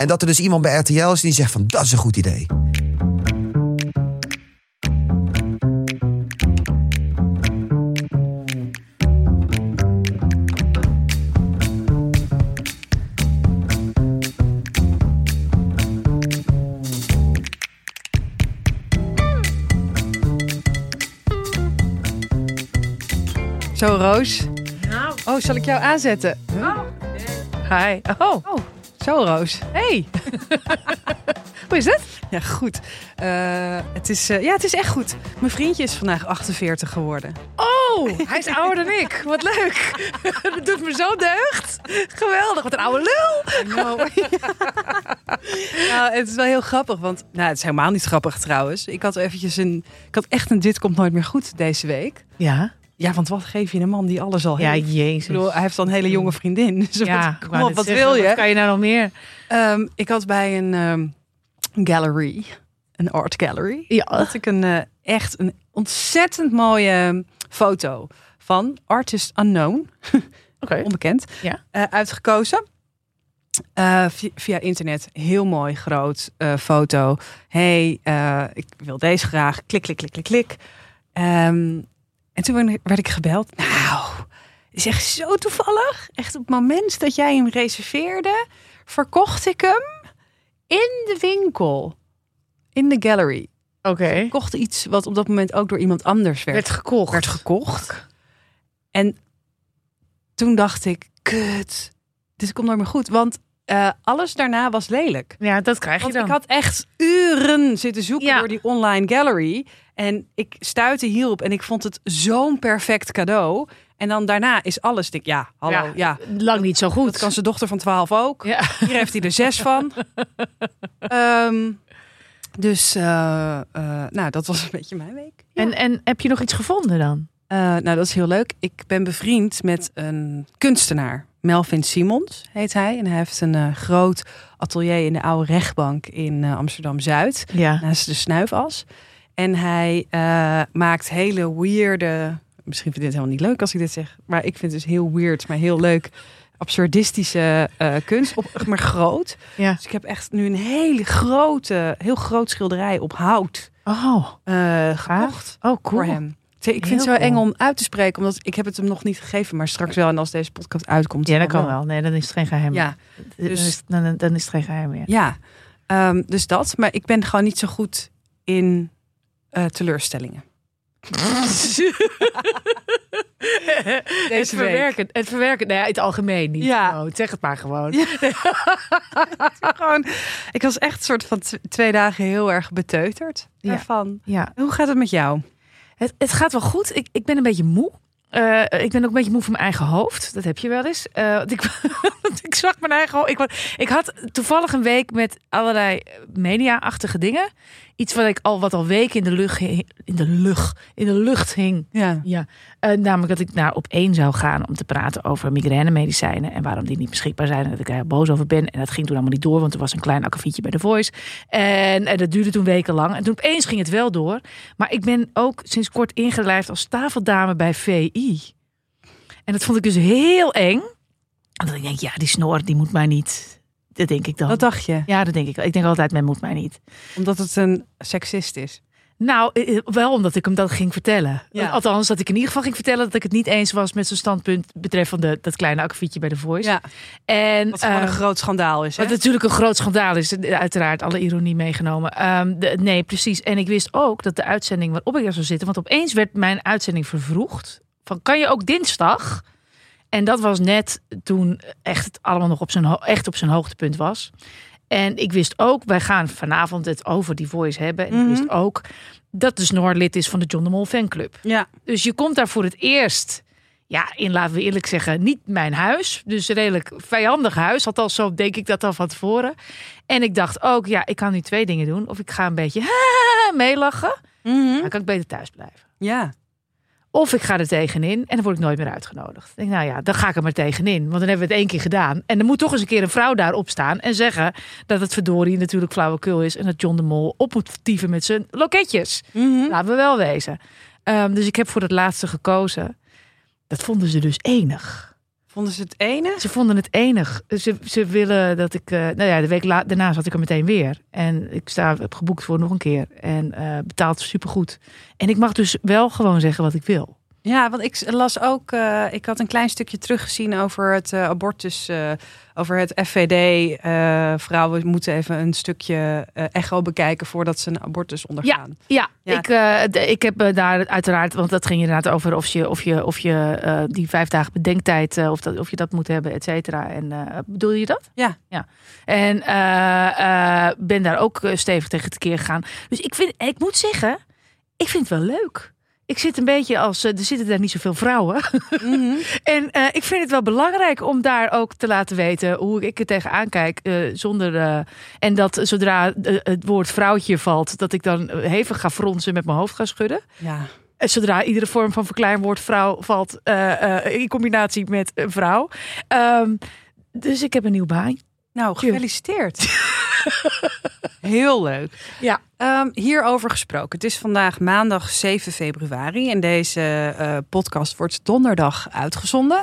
En dat er dus iemand bij RTL is die zegt van dat is een goed idee. Zo, Roos. Oh, zal ik jou aanzetten? Hi. Oh. Zo, Roos. Hey. Hoe is het? Ja, goed. Eh, het, is, eh, ja, het is echt goed. Mijn vriendje is vandaag 48 geworden. Oh, hij is ouder dan ik. Wat leuk. Dat doet me zo deugd. Geweldig. Wat een oude lul. Nou, het is wel heel grappig, want... Nou, het is helemaal niet grappig trouwens. Ik had eventjes een... Ik had echt een Dit Komt Nooit Meer Goed deze week. Ja. Ja, want wat geef je een man die alles al Ja, heeft? jezus. Ik bedoel, hij heeft dan een hele jonge vriendin. Dus ja, wat, kom op, wat wil je? Wat kan je nou nog meer? Ehm, ik had bij een ehm, gallery, een art gallery, Ja. had ik een, eh, echt een ontzettend mooie foto van Artist Unknown, Oké. onbekend, Ja. eh, uitgekozen. Eh, via, via internet, heel mooi, groot foto. hey, ik wil deze graag. Klik, klik, klik, klik, klik. Ehm, en toen werd ik- gebeld. Nou, is echt zo toevallig. Echt op het moment dat jij hem reserveerde, verkocht ik hem in de winkel. In de gallery. Oké. Ik kocht iets wat op dat moment ook door iemand anders werd, Werd gekocht. werd gekocht. En toen dacht ik, kut, dit komt nooit meer goed. Want eh, alles daarna was lelijk. Ja, dat krijg je Want dan. ik had echt uren zitten zoeken Ja. door die online gallery. En ik stuitte hierop en ik vond het zo'n perfect cadeau. En dan daarna is alles, denk ik, ja, hallo, ja. Lang niet zo goed. Dat kan zijn dochter van 12 ook. Ja. Hier heeft hij er zes van. Ehm, dus, eh, eh, nou, dat was een beetje mijn week. En, en heb je nog iets gevonden dan? Nou, dat is heel leuk. Ik ben bevriend met een kunstenaar. Melvin Simons heet hij. En hij heeft een eh, groot atelier in de oude rechtbank in eh, Amsterdam-Zuid. Ja. Naast de snuifas. En hij eh, maakt hele weirde... Misschien vind je dit helemaal niet leuk als ik dit zeg. Maar ik vind het dus heel weird, maar heel leuk. Absurdistische kunst. Op, maar groot. Ja. Dus ik heb echt nu een hele grote, heel groot schilderij op hout Oh, gekocht oh cool. voor hem. Ik vind Heel het zo eng om uit te spreken, omdat ik heb het hem nog niet gegeven, maar straks wel. En als deze podcast uitkomt, Ja, dat dan kan wel. Nee, dan is het geen geheim. Ja, Dan, dus- is, dan, dan is het geen geheim meer. ja. Ehm, dus dat. Maar ik ben gewoon niet zo goed in eh, teleurstellingen. het verwerken, het verwerken, nou ja, het algemeen niet. Ja. Gewoon, zeg het maar gewoon. gewoon, ik was echt soort van tw- twee dagen heel erg beteuterd Ja. daarvan. Ja. Hoe gaat het met jou? Het, het gaat wel goed. Ik, ik ben een beetje moe. Eh, ik ben ook een beetje moe van mijn eigen hoofd. Dat heb je wel eens. Eh, ik, ik mijn eigen hoofd. Ik, ik had toevallig een week met allerlei media-achtige dingen. Iets wat ik al wat al weken in de lucht in de lucht in de lucht hing. Ja. Ja, eh, namelijk dat ik naar op één zou gaan om te praten over migrainemedicijnen en waarom die niet beschikbaar zijn en dat ik er heel boos over ben. En dat ging toen allemaal niet door, want er was een klein akkefietje bij The Voice. En, eh, dat duurde toen wekenlang. En toen opeens ging het wel door. Maar ik ben ook sinds kort ingelijfd als tafeldame bij VI. En dat vond ik dus heel eng. En dan denk ik, ja, die snor, die moet mij niet. Dat denk ik dan. Wat dacht je? Ja, dat denk ik. wel. Ik denk altijd, men moet mij niet. Omdat het een seksist is. Nou, eh, eh, wel omdat ik hem dat ging vertellen. Ja. Althans, dat ik in ieder geval ging vertellen dat ik het niet eens was met zijn standpunt betreffende dat kleine akkefietje bij de Voice. Ja, En wat eh, een groot schandaal is. Hè? wat natuurlijk een groot schandaal is, eh, uiteraard alle ironie meegenomen. Ehm, de- nee, precies. En ik wist ook dat de uitzending waarop ik daar zou zitten, want opeens werd mijn uitzending vervroegd. Van kan je ook dinsdag? En dat was net toen echt het allemaal nog op zijn, echt op zijn hoogtepunt was. En ik wist ook, wij gaan vanavond het over die voice hebben. En Mhm. ik wist ook dat de snor lid is van de John de Mol fanclub. Ja, Dus je komt daar voor het eerst, ja, in laten we eerlijk zeggen, niet mijn huis. Dus een redelijk vijandig huis. Althans, zo denk ik dat al van tevoren. En ik dacht ook, ja, ik kan nu twee dingen doen. Of ik ga een beetje meelachen. Mhm. Dan kan ik beter thuis blijven. ja. Of ik ga er tegenin en dan word ik nooit meer uitgenodigd. Ik denk, nou ja, dan ga ik er maar tegenin. Want dan hebben we het één keer gedaan. En dan moet toch eens een keer een vrouw daar opstaan en zeggen dat het verdorie natuurlijk flauwekul is. En dat John de Mol op moet tieven met zijn loketjes. Mhm. Laten we wel wezen. Ehm, dus ik heb voor het laatste gekozen. Dat vonden ze dus enig. Vonden ze het ene? Ze vonden het enig. Ze, ze willen dat ik. eh, nou ja, de week la- daarna zat ik er meteen weer. En ik sta, heb geboekt voor nog een keer. En eh betaald supergoed. En ik mag dus wel gewoon zeggen wat ik wil. Ja, want ik las ook, eh, ik had een klein stukje teruggezien over het eh, abortus, eh, over het FVD. vrouwen moeten even een stukje echo bekijken voordat ze een abortus ondergaan. Ja, Ja. Ik, ik heb daar uiteraard, want dat ging inderdaad over of je, of je, of je die vijf dagen bedenktijd, of, dat, of je dat moet hebben, et cetera. En bedoel je dat? Ja. ja. En ben daar ook stevig tegen tekeer gegaan. Dus ik vind, ik moet zeggen, ik vind het wel leuk. Ik zit een beetje als, eh, er zitten daar niet zoveel vrouwen. Mhm. En eh, ik vind het wel belangrijk om daar ook te laten weten hoe ik er tegenaan kijk. eh, zonder, en dat zodra het woord vrouwtje valt, dat ik dan hevig ga fronsen met mijn hoofd ga schudden. ja. En zodra iedere vorm van verkleinwoord vrouw valt in combinatie met vrouw. Ehm, dus ik heb een nieuw baan. Nou, gefeliciteerd. Heel leuk. Ja. Ehm, hierover gesproken. Het is vandaag maandag 7 februari en deze eh, podcast wordt donderdag uitgezonden.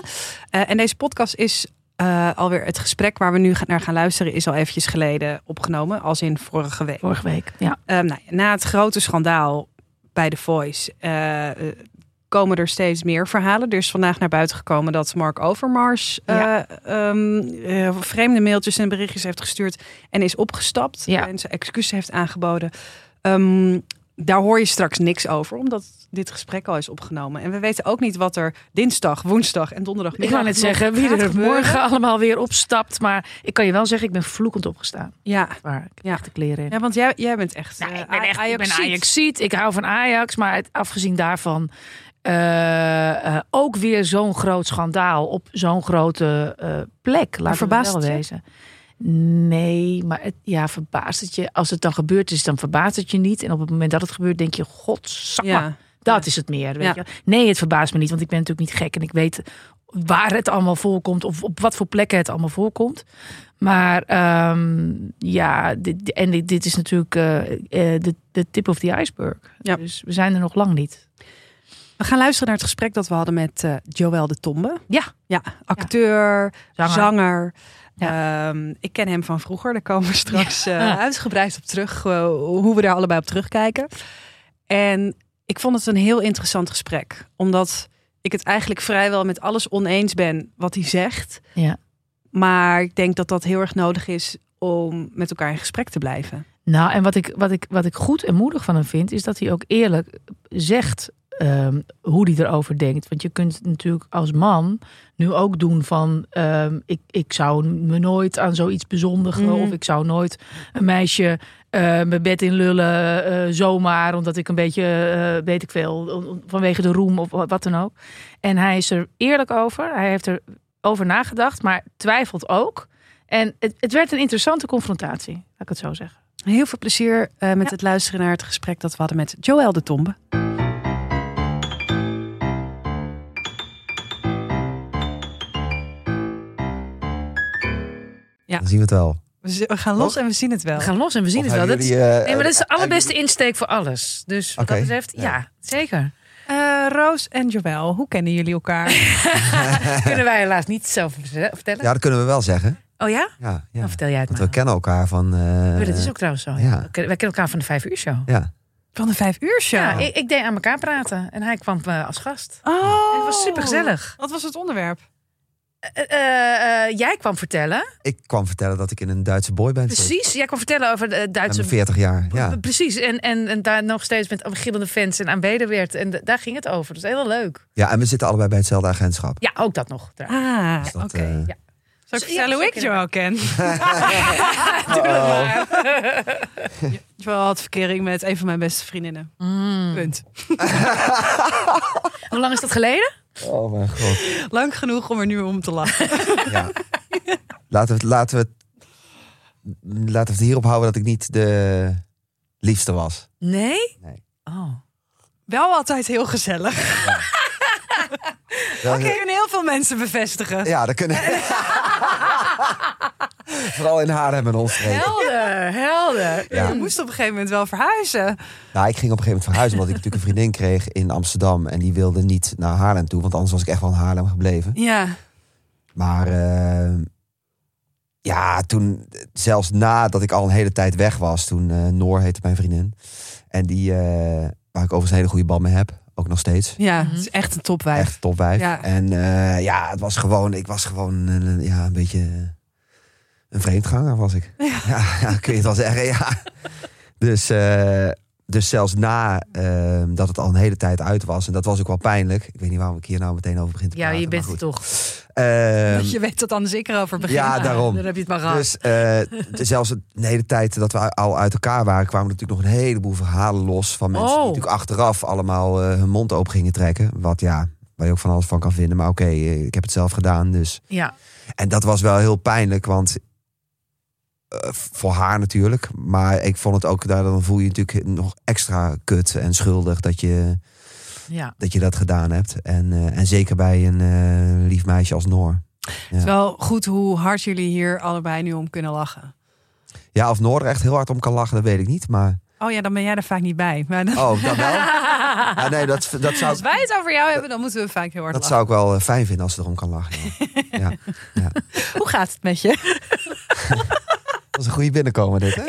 Eh, en deze podcast is eh, alweer het gesprek waar we nu naar gaan luisteren is al eventjes geleden opgenomen, als in vorige week. Vorige week. Ja. Ehm, nou, na het grote schandaal bij The Voice komen er steeds meer verhalen. Er is vandaag naar buiten gekomen dat Mark Overmars eh, ehm, eh, vreemde mailtjes en berichtjes heeft gestuurd en is opgestapt Ja. en zijn excuses heeft aangeboden. Ehm, daar hoor je straks niks over, omdat dit gesprek al is opgenomen. En we weten ook niet wat er dinsdag, woensdag en donderdag. Ik wou net zeggen, wie er morgen allemaal weer opstapt. Maar ik kan je wel zeggen, ik ben vloekend opgestaan. Ja, Waar ik Ja. echt de kleren in. ja want jij, jij bent echt. Nou, eh, ik ben echt ik ben. Ajaxiet. Ik hou van Ajax. Maar het, afgezien daarvan eh, eh, ook weer zo'n groot schandaal op zo'n grote eh, plek. Laat verbaast wel wezen. Nee, maar het, ja, verbaast het je. Als het dan gebeurd is, dan verbaast het je niet. En op het moment dat het gebeurt, denk je, godsamme. Ja. Dat is het meer. Weet Ja. je? Nee, het verbaast me niet, want ik ben natuurlijk niet gek en ik weet waar het allemaal voorkomt of op wat voor plekken het allemaal voorkomt. Maar ehm, ja, dit, en dit, dit is natuurlijk de, de tip of the iceberg. Dus we zijn er nog lang niet. We gaan luisteren naar het gesprek dat we hadden met eh Joël de Tombe. Ja. Ja, acteur, Zanger. zanger. Ehm, ik ken hem van vroeger. Daar komen we straks eh, uitgebreid op terug. eh, hoe we daar allebei op terugkijken. En ik vond het een heel interessant gesprek. Omdat ik het eigenlijk vrijwel met alles oneens ben wat hij zegt. Ja. Maar ik denk dat dat heel erg nodig is om met elkaar in gesprek te blijven. Nou, en wat ik, wat, ik, wat ik goed en moedig van hem vind, is dat hij ook eerlijk zegt ehm, hoe hij erover denkt. Want je kunt natuurlijk als man nu ook doen van ehm, ik, ik zou me nooit aan zoiets bezondigen. Mhm. Of ik zou nooit een meisje eh, mijn bed in lullen eh, zomaar. Omdat ik een beetje, eh, weet ik veel, vanwege de roem of wat dan ook. En hij is er eerlijk over. Hij heeft er over nagedacht, maar twijfelt ook. En het, het werd een interessante confrontatie, laat ik het zo zeggen. Heel veel plezier met Ja. het luisteren naar het gesprek dat we hadden met Joël de Tombe. Dan zien we het wel. We gaan los en we zien het wel. We gaan los en we zien Of het wel. Dat, jullie, eh, nee, maar dat is de hebben allerbeste insteek voor alles. Dus wat Oké, dat betreft, ja, ja. zeker. Eh, Roos en Joël, hoe kennen jullie elkaar? Kunnen wij helaas niet zelf vertellen. Ja, dat kunnen we wel zeggen. Oh ja? Ja, ja. Dan vertel jij het Want maar. we kennen elkaar van... eh, Oh, dat is ook trouwens zo. Ja. wij kennen elkaar van de vijf uur show. Ja. Van de vijf uur show. Ja, ik, ik deed aan elkaar praten en hij kwam eh, als gast. Oh. En het was super gezellig. Wat was het onderwerp? Jij kwam vertellen, Ik kwam vertellen dat ik in een Duitse boyband zit. precies. Jij kwam vertellen over de Duitse. mijn 40 jaar. Ja. Precies. En, en, en daar nog steeds met gillende fans en aanbeden werd. En daar ging het over. Dat is heel leuk. ja, en we zitten allebei bij hetzelfde agentschap. Ja, ook dat nog. Ah, Dus dat, oké. eh, ja. Zal ik vertellen hoe ik. Joël ken? Joël had verkering met een van mijn beste vriendinnen. Mm. Punt. Hoe lang is dat geleden? Oh mijn god. Lang genoeg om er nu om te lachen. Ja. Laten, we, het- laten, we het, laten we het hierop houden dat ik niet de liefste was. Nee? Nee. Oh. Wel altijd heel gezellig. Dat- Dat kunnen heel veel mensen bevestigen. Ja, dat kunnen. Vooral in Haarlem en omstreken. Helder, helder. Ja. Je moest op een gegeven moment wel verhuizen. Nou, ik ging op een gegeven moment verhuizen omdat ik natuurlijk een vriendin kreeg in Amsterdam. En die wilde niet naar Haarlem toe, want anders was ik echt wel in Haarlem gebleven. Ja. Maar eh, ja, toen, zelfs nadat ik al een hele tijd weg was, toen eh, Noor heette mijn vriendin. En die, eh, waar ik overigens een hele goede band mee heb, ook nog steeds. Ja, het is echt een topwijf. Echt topwijf. Ja. En eh, ja, het was gewoon, ik was gewoon ja, een beetje een vreemdganger was ik. Ja. Ja, ja, kun je het wel zeggen, ja. Dus, eh, dus zelfs na eh, dat het al een hele tijd uit was, en dat was ook wel pijnlijk. Ik weet niet waarom ik hier nou meteen over begin te Ja, praten. je bent toch. Ehm, je weet dat anders ik erover begin. ja, daarom. Dan heb je het maar gehad. Dus eh, zelfs een hele tijd dat we al uit elkaar waren, kwamen natuurlijk nog een heleboel verhalen los van mensen Oh. die natuurlijk achteraf allemaal eh, hun mond open gingen trekken. Wat ja, waar je ook van alles van kan vinden. Maar oké, ik heb het zelf gedaan. Dus. ja. En dat was wel heel pijnlijk, want eh, voor haar natuurlijk. Maar ik vond het ook, daar dan voel je je natuurlijk nog extra kut en schuldig dat je ja. dat, je dat gedaan hebt. En, eh, en zeker bij een eh, lief meisje als Noor. Het is wel goed hoe hard jullie hier allebei nu om kunnen lachen. Ja, of Noor er echt heel hard om kan lachen, dat weet ik niet. Maar Oh ja, dan ben jij er vaak niet bij. Maar dan- Oh, dan wel? Ja, nee, dat, dat, zou, als wij het over jou hebben, dan moeten we vaak heel hard dat lachen. zou ik wel fijn vinden als ze erom kan lachen. Ja. Ja. Hoe gaat het met je? Dat is een goede binnenkomen dit, hè?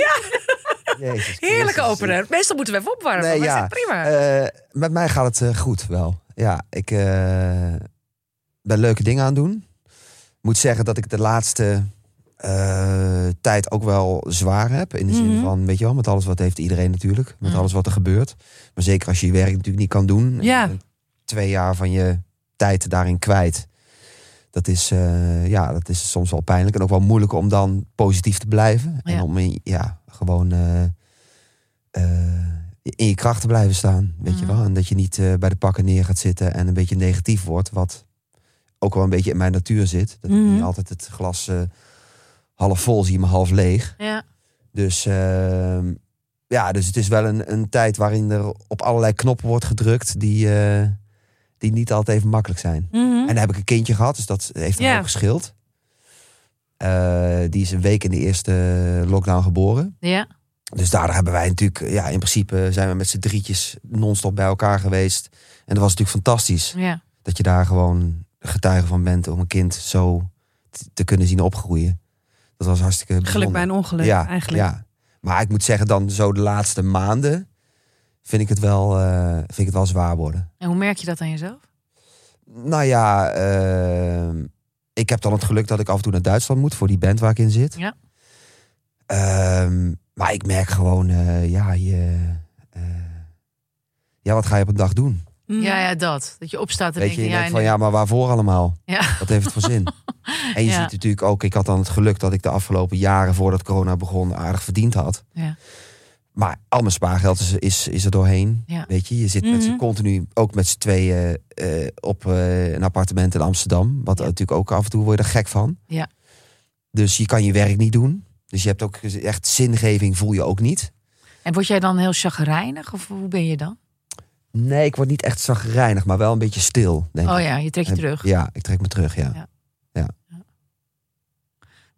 Jezus Heerlijke opener. Meestal moeten we even opwarmen. Nee, maar ja. is prima. Eh, met mij gaat het eh, goed wel. Ja, ik eh, ben leuke dingen aan het doen. Moet zeggen dat ik de laatste tijd ook wel zwaar heb. In de zin Mhm. van, weet je wel, met alles wat heeft iedereen natuurlijk. Met Mhm. alles wat er gebeurt. Maar zeker als je je werk natuurlijk niet kan doen. Ja. Twee jaar van je tijd daarin kwijt. Dat is, eh, ja, dat is soms wel pijnlijk. En ook wel moeilijk om dan positief te blijven. En om in- ja, gewoon eh, eh, in je kracht te blijven staan. Weet je Mhm. wel? En dat je niet bij de pakken neer gaat zitten en een beetje negatief wordt. Wat ook wel een beetje in mijn natuur zit. Dat ik Mhm. niet altijd het glas half vol zie, maar half leeg. ja. Dus ehm, ja, dus het is wel een, een tijd waarin er op allerlei knoppen wordt gedrukt die, die niet altijd even makkelijk zijn. Mhm. En dan heb ik een kindje gehad, dus dat heeft er ook geschild. Eh, die is een week in de eerste lockdown geboren. ja. Dus daardoor hebben wij natuurlijk, ja, in principe zijn we met z'n drietjes non-stop bij elkaar geweest. En dat was natuurlijk fantastisch. ja. Dat je daar gewoon getuige van bent om een kind zo te kunnen zien opgroeien. Dat was hartstikke Geluk bijzonder. bij een ongeluk, ja, eigenlijk. Ja. Maar ik moet zeggen, dan zo de laatste maanden vind ik het wel, eh, vind ik het wel zwaar worden. En hoe merk je dat aan jezelf? Nou ja, ehm, ik heb dan het geluk dat ik af en toe naar Duitsland moet voor die band waar ik in zit. Ja. Ehm, maar ik merk gewoon, eh, ja, je, eh, ja, wat ga je op een dag doen? Mhm. Ja, ja, dat. Dat je opstaat en Weet je, denkt, je ja, denkt en van nu- ja, maar waarvoor allemaal? Ja. Wat heeft het voor zin? En je Ja. ziet natuurlijk ook, ik had dan het geluk dat ik de afgelopen jaren voordat corona begon aardig verdiend had. Ja. Maar al mijn spaargeld is, is, is er doorheen. Ja. Weet je, je zit met Mhm. continu ook met z'n tweeën eh, op eh, een appartement in Amsterdam. Wat Ja. natuurlijk ook af en toe word je er gek van. Ja. Dus je kan je werk niet doen. Dus je hebt ook echt zingeving, voel je ook niet. En word jij dan heel chagrijnig? Of hoe ben je dan? Nee, ik word niet echt zagrijnig, maar wel een beetje stil. Denk Oh ik. ja, je trekt je En- terug. Ja, ik trek me terug, ja. Ja.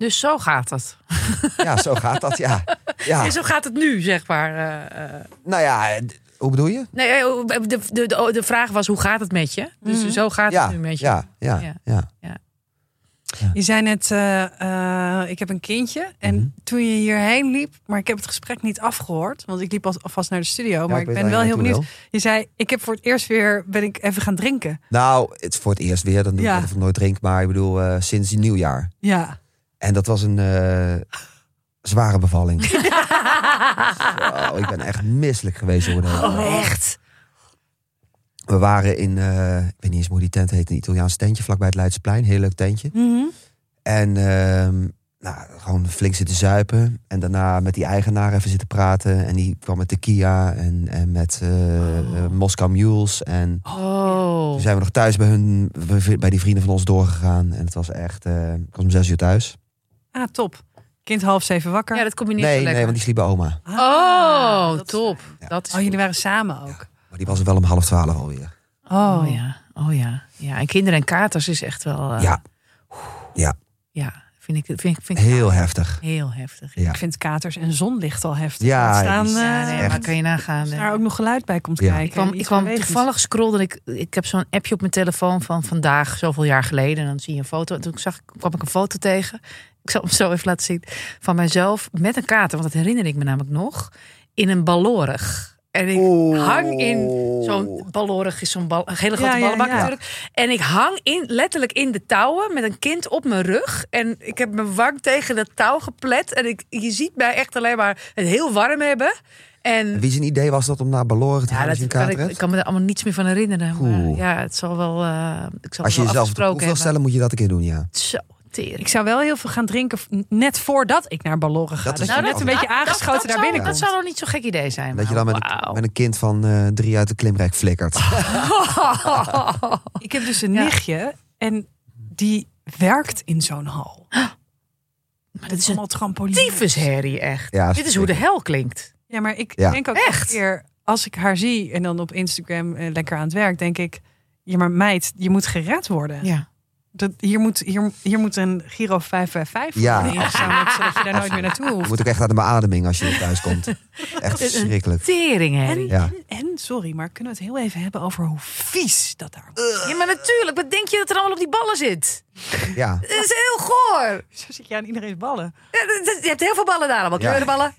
Dus zo gaat het. Ja, zo gaat dat, ja. ja. En zo gaat het nu, zeg maar. eh, eh. Nou ja, hoe bedoel je? Nee, eh, de, de, de, de vraag was, hoe gaat het met je? Dus Mhm. zo gaat Ja, het nu met je. ja, ja, Ja. ja. Je zei net, eh, eh, ik heb een kindje. En Mhm. toen je hierheen liep, maar ik heb het gesprek niet afgehoord. Want ik liep al- alvast naar de studio. maar ik, ben wel heel benieuwd. Je zei, ik heb voor het eerst weer, ben ik even gaan drinken. Nou, het is voor het eerst weer. Dan doe ik ik nooit drink. Maar ik bedoel, eh, sinds het nieuwjaar. Ja. En dat was een eh, zware bevalling. oh, ik ben echt misselijk geweest over de hele dag. Oh, echt? We waren in, eh, ik weet niet eens hoe die tent heet. Een Italiaans tentje vlakbij het Leidseplein. Heel leuk tentje. Mhm. En ehm, nou, gewoon flink zitten zuipen. En daarna met die eigenaar even zitten praten. En die kwam met de Kia en, en met eh eh, Moscow Mules. En Oh. toen zijn we nog thuis bij, hun, bij die vrienden van ons doorgegaan. En het was echt, eh, ik was om zes uur thuis. Ah, top. Kind half zeven wakker. Ja, dat combineert Nee, zo lekker. nee, want die sliep bij oma. Ah, Oh, dat is top. Dat is Oh, jullie waren samen ook. Maar die was er wel om half twaalf alweer. Oh, Oh ja, oh ja. Ja, en kinderen en katers is echt wel... eh, Ja. Ja. Ja, vind ik, vind, ik- vind ik Heel heftig. heel heftig. Ja. Ik vind katers en zonlicht al heftig. Ja, staan, eh, Ja, nee, maar kan je nagaan. als daar ook nog geluid bij komt Ja. kijken. Ik kwam, ik kwam toevallig scrolde ik. Ik heb zo'n appje op mijn telefoon van vandaag, zoveel jaar geleden. En dan zie je een foto. En toen zag, ik- kwam ik een foto tegen. Ik zal hem zo even laten zien. Van mijzelf met een kater. Want dat herinner ik me namelijk nog. In een ballorig. En ik hang in zo'n ballorig is zo'n bal, een hele grote Ja, ja, ballenbak ja. natuurlijk. En ik hang in, letterlijk in de touwen met een kind op mijn rug. En ik heb mijn wang tegen dat touw geplet. En ik, je ziet mij echt alleen maar het heel warm hebben. En Wie zijn idee was dat om naar Baloren te ja, gaan als dat kan ik, kan me er allemaal niets meer van herinneren. Maar ja, het zal wel. eh ik zal Als je jezelf op de proef afgesproken wil stellen, moet je dat een keer doen, ja. Zo, tering. Ik zou wel heel veel gaan drinken net voordat ik naar Balloren ga. Dat Dat, is je Nou, net een beetje aangeschoten dat, daar binnenkomt. Dat zou nog niet zo'n gek idee zijn. Dat je dan met een, met een kind van eh, drie uit de klimrek flikkert. Ik heb dus een Ja. nichtje en die werkt in zo'n hal. Maar dat is een allemaal trampoline. tyfusherrie, echt. Ja, Dit is hoe de hel klinkt. Ja, maar ik Ja. denk ook Echt? echt keer als ik haar zie en dan op Instagram eh, lekker aan het werk, denk ik, ja maar meid, je moet gered worden. Ja. Dat, hier, moet, hier, hier moet een Giro 555 Ja. ingezameld, zodat je daar nooit meer naartoe Je hoeft. moet ook echt naar de beademing als je thuis komt. Echt verschrikkelijk. Ja. En, en, sorry, maar kunnen we het heel even hebben over hoe vies dat daar? Ja, maar natuurlijk. Wat denk je dat er allemaal op die ballen zit? Ja. Dat is heel goor. Zo zit je aan iedereen's ballen. Ja, Je hebt heel veel ballen daar allemaal. Ja. Kleurenballen.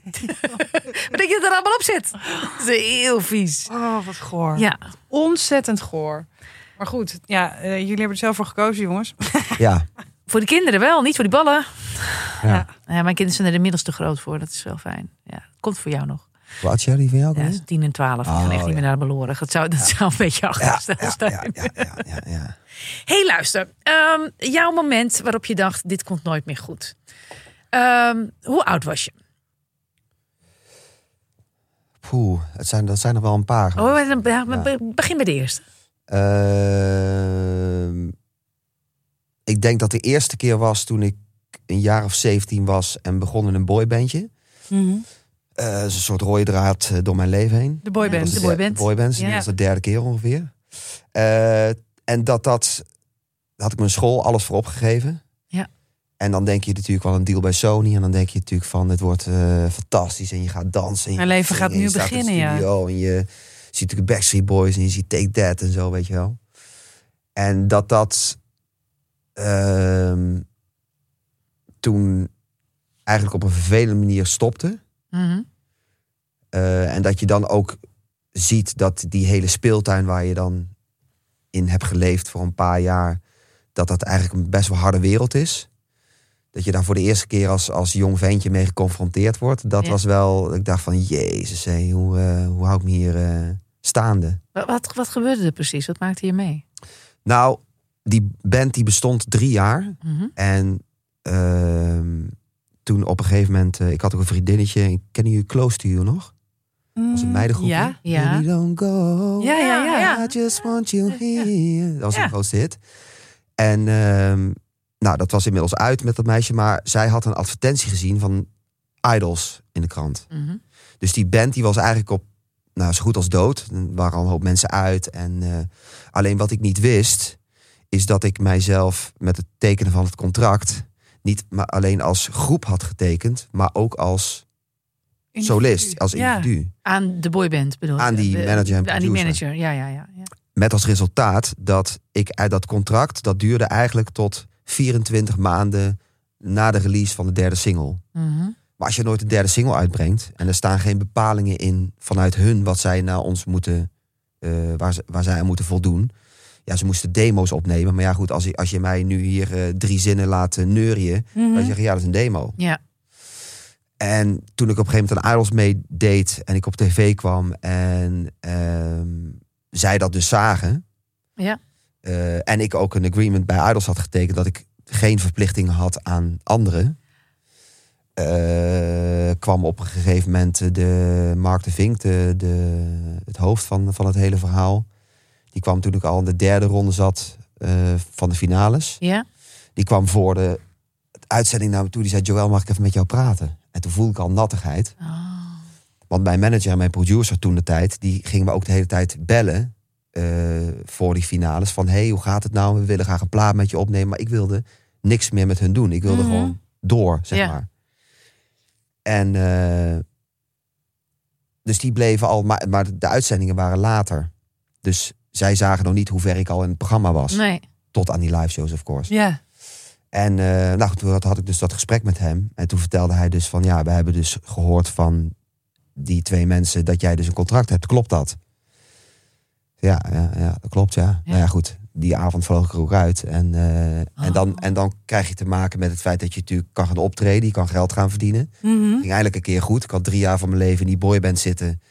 Wat denk je dat er allemaal op zit? Dat is heel vies. Oh, wat goor. Ja. Ontzettend goor. Maar goed, ja, eh, jullie hebben er zelf voor gekozen, jongens. Ja. Voor de kinderen wel, niet voor die ballen. Ja. Ja, mijn kinderen zijn er inmiddels te groot voor. Dat is wel fijn. Ja, komt voor jou nog. Hoe oud zijn die van jou? Ja, Connie? dat is 10 en 12. Die Oh, gaan echt niet meer naar de beloren. Dat zou, dat zou een beetje achtergesteld ja, zijn. ja, ja, ja, ja, ja. hey, luister. Ehm, jouw moment waarop je dacht, dit komt nooit meer goed. Ehm, hoe oud was je? Poeh, het zijn, dat zijn er wel een paar. Oh, begin bij de eerste. Ehm, ik denk dat de eerste keer was toen ik een jaar of 17 was en begon in een boybandje. Is een soort rode draad eh, door mijn leven heen. De boyband. Dat is de de boyband. Ja. dat is de derde keer ongeveer. Eh, en dat dat, had ik mijn school alles voor opgegeven. Ja. En dan denk je natuurlijk wel een deal bij Sony. En dan denk je natuurlijk van, het wordt fantastisch. En je gaat dansen. En je Mijn leven gaat nu de beginnen, ja. En je ziet natuurlijk Backstreet Boys en je ziet Take That en zo, weet je wel. En dat dat ehm, toen eigenlijk op een vervelende manier stopte. Mhm. Eh, en dat je dan ook ziet dat die hele speeltuin waar je dan in hebt geleefd voor een paar jaar, dat dat eigenlijk een best wel harde wereld is. Dat je daar voor de eerste keer als, als jong ventje mee geconfronteerd wordt. Dat Ja. was wel, ik dacht van, jezus, hé, hoe, eh, hoe hou ik me hier eh, staande? Wat, wat, wat gebeurde er precies? Wat maakte je mee? Nou, die band die bestond drie jaar. Mhm. En ehm, toen op een gegeven moment, eh, ik had ook een vriendinnetje. Kennen jullie Close to You nog? Was een meidengroepje? Ja. Ja. Baby, don't go. Ja, ja, ja. Ja. I just want you here. Dat was Ja. een grootste hit. En ehm, nou, dat was inmiddels uit met dat meisje. Maar zij had een advertentie gezien van Idols in de krant. Mhm. Dus die band die was eigenlijk op, nou, zo goed als dood. Er waren al een hoop mensen uit. En eh, alleen wat ik niet wist, is dat ik mijzelf met het tekenen van het contract niet maar alleen als groep had getekend, maar ook als solist, als Ja. individu. Aan de boyband bedoel? Aan die De- manager en Aan die manager, ja, ja, ja. ja. Met als resultaat dat ik uit dat contract, dat duurde eigenlijk tot 24 maanden na de release van de derde single. Mhm. Maar als je nooit een derde single uitbrengt en er staan geen bepalingen in vanuit hun wat zij naar ons moeten, eh, waar, ze, waar zij aan moeten voldoen. Ja, ze moesten demo's opnemen. Maar ja, goed, als je, als je mij nu hier eh, drie zinnen laat eh, neurien, Mhm. dan zeg je ja, dat is een demo. Ja. En toen ik op een gegeven moment aan Idols meedeed en ik op tv kwam en ehm, zij dat dus zagen. Ja. Eh, en ik ook een agreement bij Idols had getekend dat ik geen verplichtingen had aan anderen. eh, kwam op een gegeven moment de Mark de Vink, de, de, het hoofd van, van het hele verhaal. Die kwam toen ik al in de derde ronde zat eh, van de finales. Ja? Die kwam voor de uitzending naar me toe. Die zei, Joël, mag ik even met jou praten? En toen voelde ik al nattigheid. Oh. Want mijn manager en mijn producer toen de tijd... die gingen me ook de hele tijd bellen voor die finales. Van, hey, hoe gaat het nou? We willen graag een plaat met je opnemen. Maar ik wilde niks meer met hun doen. Ik wilde Mhm. gewoon door, zeg Ja. maar. En eh, dus die bleven al, maar, maar de uitzendingen waren later. Dus zij zagen nog niet hoe ver ik al in het programma was. Nee. Tot aan die live shows, of course. Ja. En eh, nou, goed, toen had ik dus dat gesprek met hem. En toen vertelde hij dus van ja, we hebben dus gehoord van die twee mensen dat jij dus een contract hebt. Klopt dat? Ja, ja, ja dat klopt, ja. Nou ja, goed. Die avond vloog ik er ook uit. En, eh, en, dan, en dan krijg je te maken met het feit dat je natuurlijk kan gaan optreden. Je kan geld gaan verdienen. Mhm. ging eigenlijk een keer goed. Ik had drie jaar van mijn leven in die boyband zitten.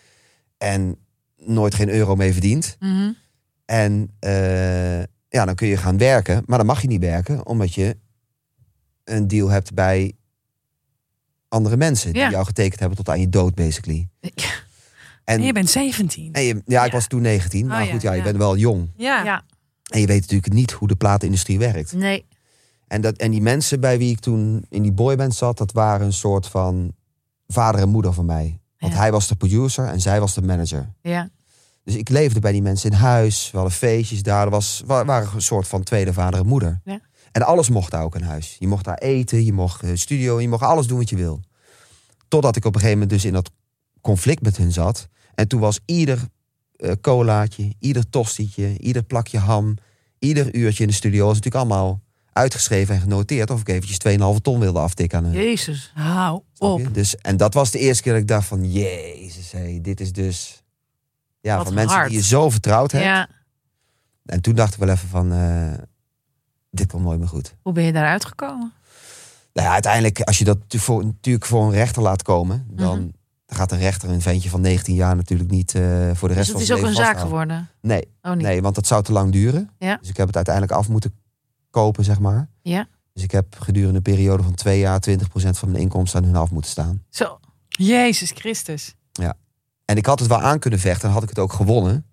En nooit geen euro mee verdiend. Mhm. En eh, ja, dan kun je gaan werken. Maar dan mag je niet werken, omdat je een deal hebt bij andere mensen. Die Ja. jou getekend hebben tot aan je dood, basically. En, En je bent 17. en je- ja, ik Ja. was toen 19. Maar Oh, goed, ja, je bent wel jong. Ja. Ja. En je weet natuurlijk niet hoe de platenindustrie werkt. Nee. En, dat, en die mensen bij wie ik toen in die boyband zat, dat waren een soort van vader en moeder van mij. Want Ja. hij was de producer en zij was de manager. Ja. Dus ik leefde bij die mensen in huis. We hadden feestjes daar. Er was, wa- waren een soort van tweede vader en moeder. Ja. En alles mocht daar ook in huis. Je mocht daar eten, je mocht eh, studio, je mocht alles doen wat je wil. Totdat ik op een gegeven moment dus in dat conflict met hun zat. En toen was ieder eh, colaatje, ieder tostietje, ieder plakje ham, ieder uurtje in de studio was natuurlijk allemaal uitgeschreven en genoteerd. Of ik eventjes 2,5 ton wilde aftikken aan hun. Jezus. Hou op. je? Dus, en dat was de eerste keer dat ik dacht van... Jezus, hé, dit is dus... Ja, Wat van mensen die je zo vertrouwd hebt. Ja. En toen dacht ik wel even van... eh, dit komt nooit meer goed. Hoe ben je daaruit gekomen? Nou ja, uiteindelijk, als je dat voor, natuurlijk voor een rechter laat komen... dan Mhm. gaat een rechter een ventje van 19 jaar natuurlijk niet eh, voor de rest Dus van het is zijn ook een leven zaak geworden? Nee, Oh, nee, want dat zou te lang duren. Ja. Dus ik heb het uiteindelijk af moeten kopen, zeg maar. Ja. Dus ik heb gedurende een periode van twee jaar... 20% van mijn inkomsten aan hun af moeten staan. Zo. Jezus Christus. En ik had het wel aan kunnen vechten en had ik het ook gewonnen.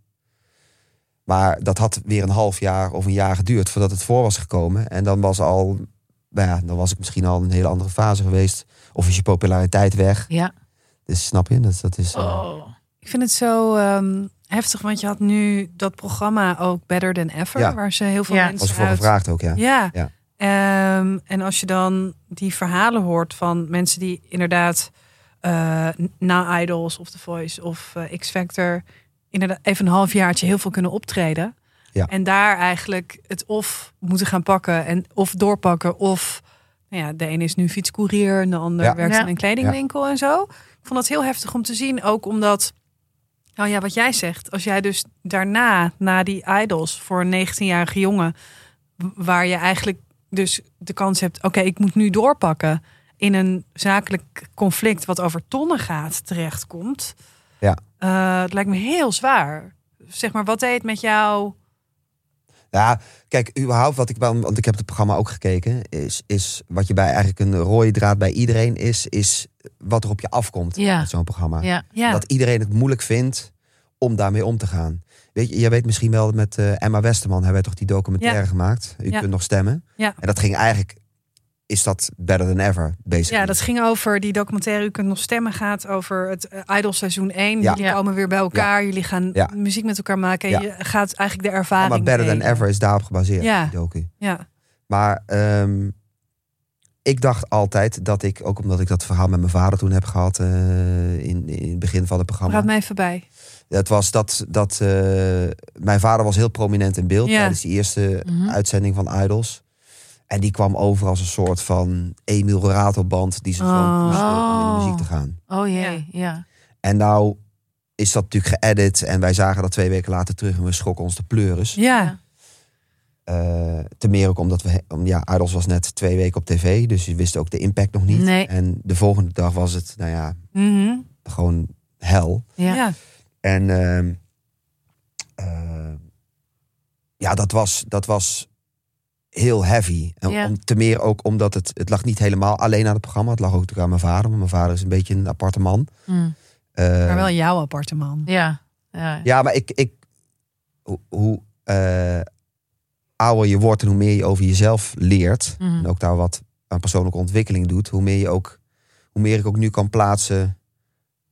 Maar dat had weer een half jaar of een jaar geduurd voordat het voor was gekomen. En dan was al, nou ja, dan was ik misschien al in een hele andere fase geweest. Of is je populariteit weg. Ja. Dus snap je? Dat, dat is. eh, Oh. Ik vind het zo ehm, heftig, want je had nu dat programma ook Better Than Ever, Ja. waar ze heel veel Ja. was mensen er voor uit... gevraagd ook, ja. Ja. Ja. Ehm, en als je dan die verhalen hoort van mensen die inderdaad eh, na Idols of The Voice of eh, X Factor inderdaad even een halfjaartje heel veel kunnen optreden. Ja. En daar eigenlijk het of moeten gaan pakken en of doorpakken of nou ja, de ene is nu fietscourier en de ander Ja. werkt Ja. in een kledingwinkel en zo. Ik vond dat heel heftig om te zien, ook omdat nou ja, wat jij zegt, als jij dus daarna, na die idols voor een 19-jarige jongen, waar je eigenlijk dus de kans hebt, oké, ik moet nu doorpakken, in een zakelijk conflict wat over tonnen gaat, terechtkomt. Ja. Eh, het lijkt me heel zwaar. Zeg maar, wat deed met jou? Ja, kijk, überhaupt wat ik wel, want ik heb het programma ook gekeken, is, is wat je bij eigenlijk een rode draad bij iedereen is, is wat er op je afkomt Ja. met zo'n programma. Ja. Ja, Dat iedereen het moeilijk vindt om daarmee om te gaan. Weet je, jij weet misschien wel met eh, Emma Westerman, hij werd toch die documentaire gemaakt. U kunt nog stemmen. Ja. En dat ging eigenlijk, is dat better than ever, basically. ja, dat ging over die documentaire. U kunt nog stemmen. Gaat over het eh, Idol seizoen 1. Ja. Jullie Ja. komen weer bij elkaar. Jullie gaan Ja. muziek met elkaar maken. En Ja. je gaat eigenlijk de ervaring. maar better than ever is daarop gebaseerd, Ja. die docu. Ja, Maar ehm, ik dacht altijd dat ik, ook omdat ik dat verhaal met mijn vader toen heb gehad eh, in, in het begin van het programma. praat me even bij. Het was dat, dat eh, mijn vader was heel prominent in beeld Ja. tijdens die eerste Mhm. uitzending van Idols. En die kwam over als een soort van Emil Ratelband die zoon Oh. moest om in de Oh. muziek te gaan. Oh jee. Ja. En nou is dat natuurlijk geëdit en wij zagen dat twee weken later terug en we schrokken ons de pleuris. Ja, Eh te meer ook omdat we, om, ja, Idols was net twee weken op tv, dus je wist ook de impact nog niet. Nee. En de volgende dag was het, nou ja, Mhm. gewoon hel. Ja. ja. En ehm, eh, ja, dat was, dat was heel heavy. En Ja. om, te meer ook omdat het, het lag niet helemaal alleen aan het programma. Het lag ook natuurlijk aan mijn vader. Want mijn vader is een beetje een aparte man. Hm. Eh, Maar wel jouw appartement. Ja. Ja. Ja, maar ik, ik hoe, hoe eh, ouder je wordt en hoe meer je over jezelf leert. Mhm. En ook daar wat aan persoonlijke ontwikkeling doet. Hoe meer je ook, hoe meer ik ook nu kan plaatsen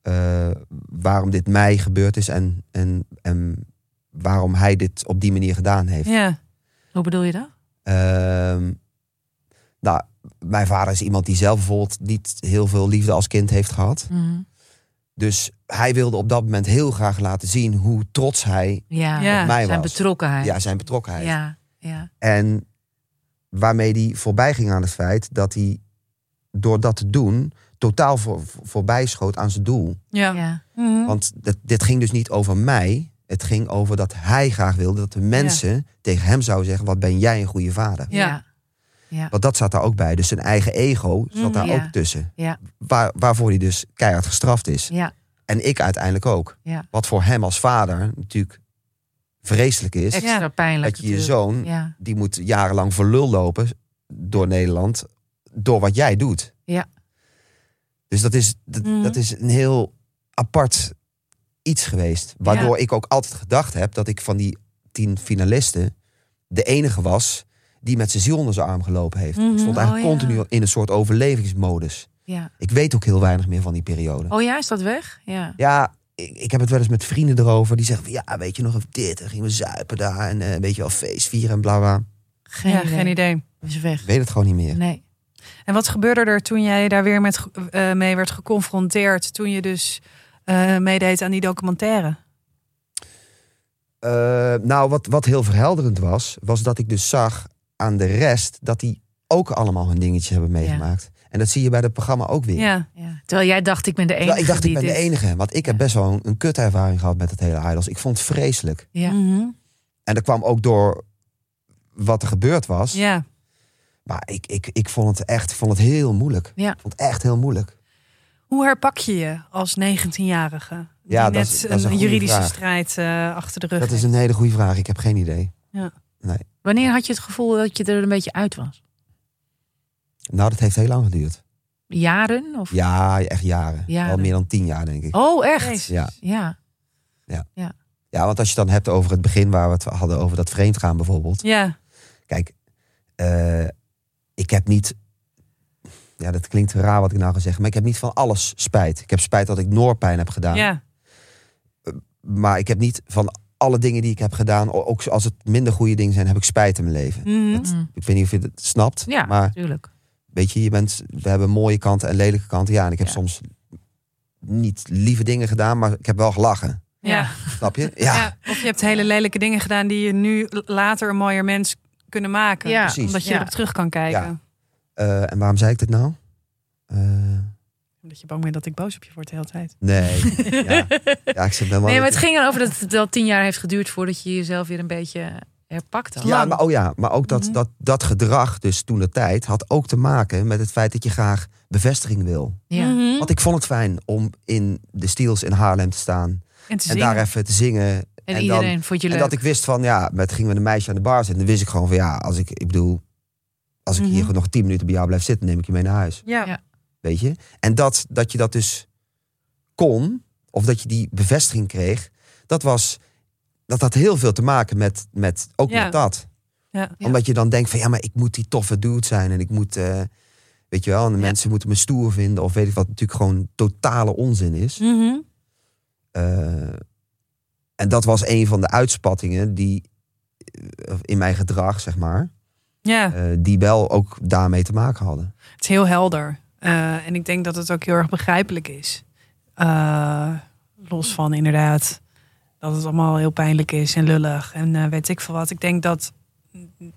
eh, waarom dit mij gebeurd is. En, en, en waarom hij dit op die manier gedaan heeft. Ja. Hoe bedoel je dat? Ehm, Nou, mijn vader is iemand die zelf bijvoorbeeld niet heel veel liefde als kind heeft gehad. Mhm. Dus hij wilde op dat moment heel graag laten zien hoe trots hij Ja, Ja. op mij zijn was. betrokkenheid. Ja, zijn betrokkenheid. ja, ja. En waarmee hij voorbij ging aan het feit dat hij door dat te doen totaal voor, voor- voorbij schoot aan zijn doel. Ja. ja. Mhm. Want dit ging dus niet over mij. Het ging over dat hij graag wilde dat de mensen tegen hem zouden zeggen: Wat ben jij een goede vader? Ja. ja. Want dat zat daar ook bij. Dus zijn eigen ego zat Mhm. daar Ja. ook tussen. Ja. Waar, waarvoor hij dus keihard gestraft is. ja. En ik uiteindelijk ook. Ja. Wat voor hem als vader natuurlijk vreselijk is. Extra pijnlijk. dat je je natuurlijk. zoon, Ja. die moet jarenlang voor lul lopen door Nederland. Door wat jij doet. Ja. Dus dat is, dat, dat is een heel apart iets geweest. Waardoor ik ook altijd gedacht heb dat ik van die tien finalisten de enige was die met zijn ziel onder zijn arm gelopen heeft. Mhm. Ik stond eigenlijk Oh, ja. continu in een soort overlevingsmodus. ja. Ik weet ook heel weinig meer van die periode. Oh ja, is dat weg? Ja. Ja, ik, ik heb het wel eens met vrienden erover. Die zeggen, van, ja, weet je nog of dit? En gingen we zuipen daar. En eh, weet je wel, feest vieren en bla bla. Geen, ja, idee. geen idee. Is weg. Ik weet het gewoon niet meer. Nee. En wat gebeurde er toen jij daar weer met, eh, mee werd geconfronteerd? Toen je dus eh, meedeed aan die documentaire? Eh, nou, wat, wat heel verhelderend was, was dat ik dus zag aan de rest dat die ook allemaal hun dingetjes hebben meegemaakt. En dat zie je bij het programma ook weer. Ja. Ja. Terwijl jij dacht, ik ben de enige Terwijl ik dacht, ik ben de enige. Want ik heb best wel een, een kutervaring gehad met het hele Idols. Ik vond het vreselijk. Ja. Mhm. En dat kwam ook door wat er gebeurd was. ja. Maar ik, ik, ik vond het echt vond het heel moeilijk. Ja. Ik vond het echt heel moeilijk. Hoe herpak je je als 19-jarige? Die Ja, dat net is- dat is een juridische vraag. strijd eh, achter de rug Dat is een hele goede vraag. Ik heb geen idee. Wanneer had je het gevoel dat je er een beetje uit was? Nou, dat heeft heel lang geduurd. Jaren? Of... Ja, echt jaren. Jaren. Al meer dan tien jaar, denk ik. Oh, echt? Jezus. Ja. Ja. Ja, want als je het dan hebt over het begin waar we het hadden over dat vreemdgaan bijvoorbeeld. Ja. Kijk, eh, ik heb niet. Ja, dat klinkt raar wat ik nou ga zeggen, maar ik heb niet van alles spijt. Ik heb spijt dat ik Noorpijn heb gedaan. Ja. Maar ik heb niet van alle dingen die ik heb gedaan, ook als het minder goede dingen zijn, heb ik spijt in mijn leven. Mhm. Ik weet niet of je het snapt, Ja, maar natuurlijk. weet je, je bent, we hebben mooie kanten en lelijke kanten. Ja, en ik heb Ja. soms niet lieve dingen gedaan, maar ik heb wel gelachen. Ja. Snap je? Ja. Ja, Of je hebt hele lelijke dingen gedaan die je nu later een mooier mens kunnen maken. Ja, precies. Omdat je Ja. erop terug kan kijken. Eh, en waarom zei ik dit nou? Eh, Omdat je bang bent dat ik boos op je word de hele tijd. nee. ja. ja, ik zit helemaal Nee, maar het ging erover dat het wel tien jaar heeft geduurd voordat je jezelf weer een beetje herpakt had. Ja, maar, oh ja, maar ook dat, Mhm. dat, dat gedrag, dus toen de tijd, had ook te maken met het feit dat je graag bevestiging wil. Ja. Mhm. Want ik vond het fijn om in de Steels in Haarlem te staan. En te En daar even te zingen. En, En, iedereen dan, vond je en leuk. dat ik wist van, ja, met gingen we een meisje aan de bar zitten. Dan wist ik gewoon van, ja, als ik, ik bedoel, als ik Mhm. hier nog tien minuten bij jou blijf zitten, neem ik je mee naar huis. Ja. Ja. Weet je? En dat, dat je dat dus kon, of dat je die bevestiging kreeg, dat was, dat had heel veel te maken met, met ook Ja. met dat. Ja. Ja. Omdat je dan denkt van, ja, maar ik moet die toffe dude zijn en ik moet, eh, weet je wel, en de Ja. mensen moeten me stoer vinden of weet ik wat, natuurlijk gewoon totale onzin is. Mhm. Eh, en dat was een van de uitspattingen die eh, in mijn gedrag, zeg maar, ja. eh, die wel ook daarmee te maken hadden. Het is heel helder. Eh, en ik denk dat het ook heel erg begrijpelijk is. Eh, los van inderdaad dat het allemaal heel pijnlijk is en lullig en weet ik veel wat. Ik denk dat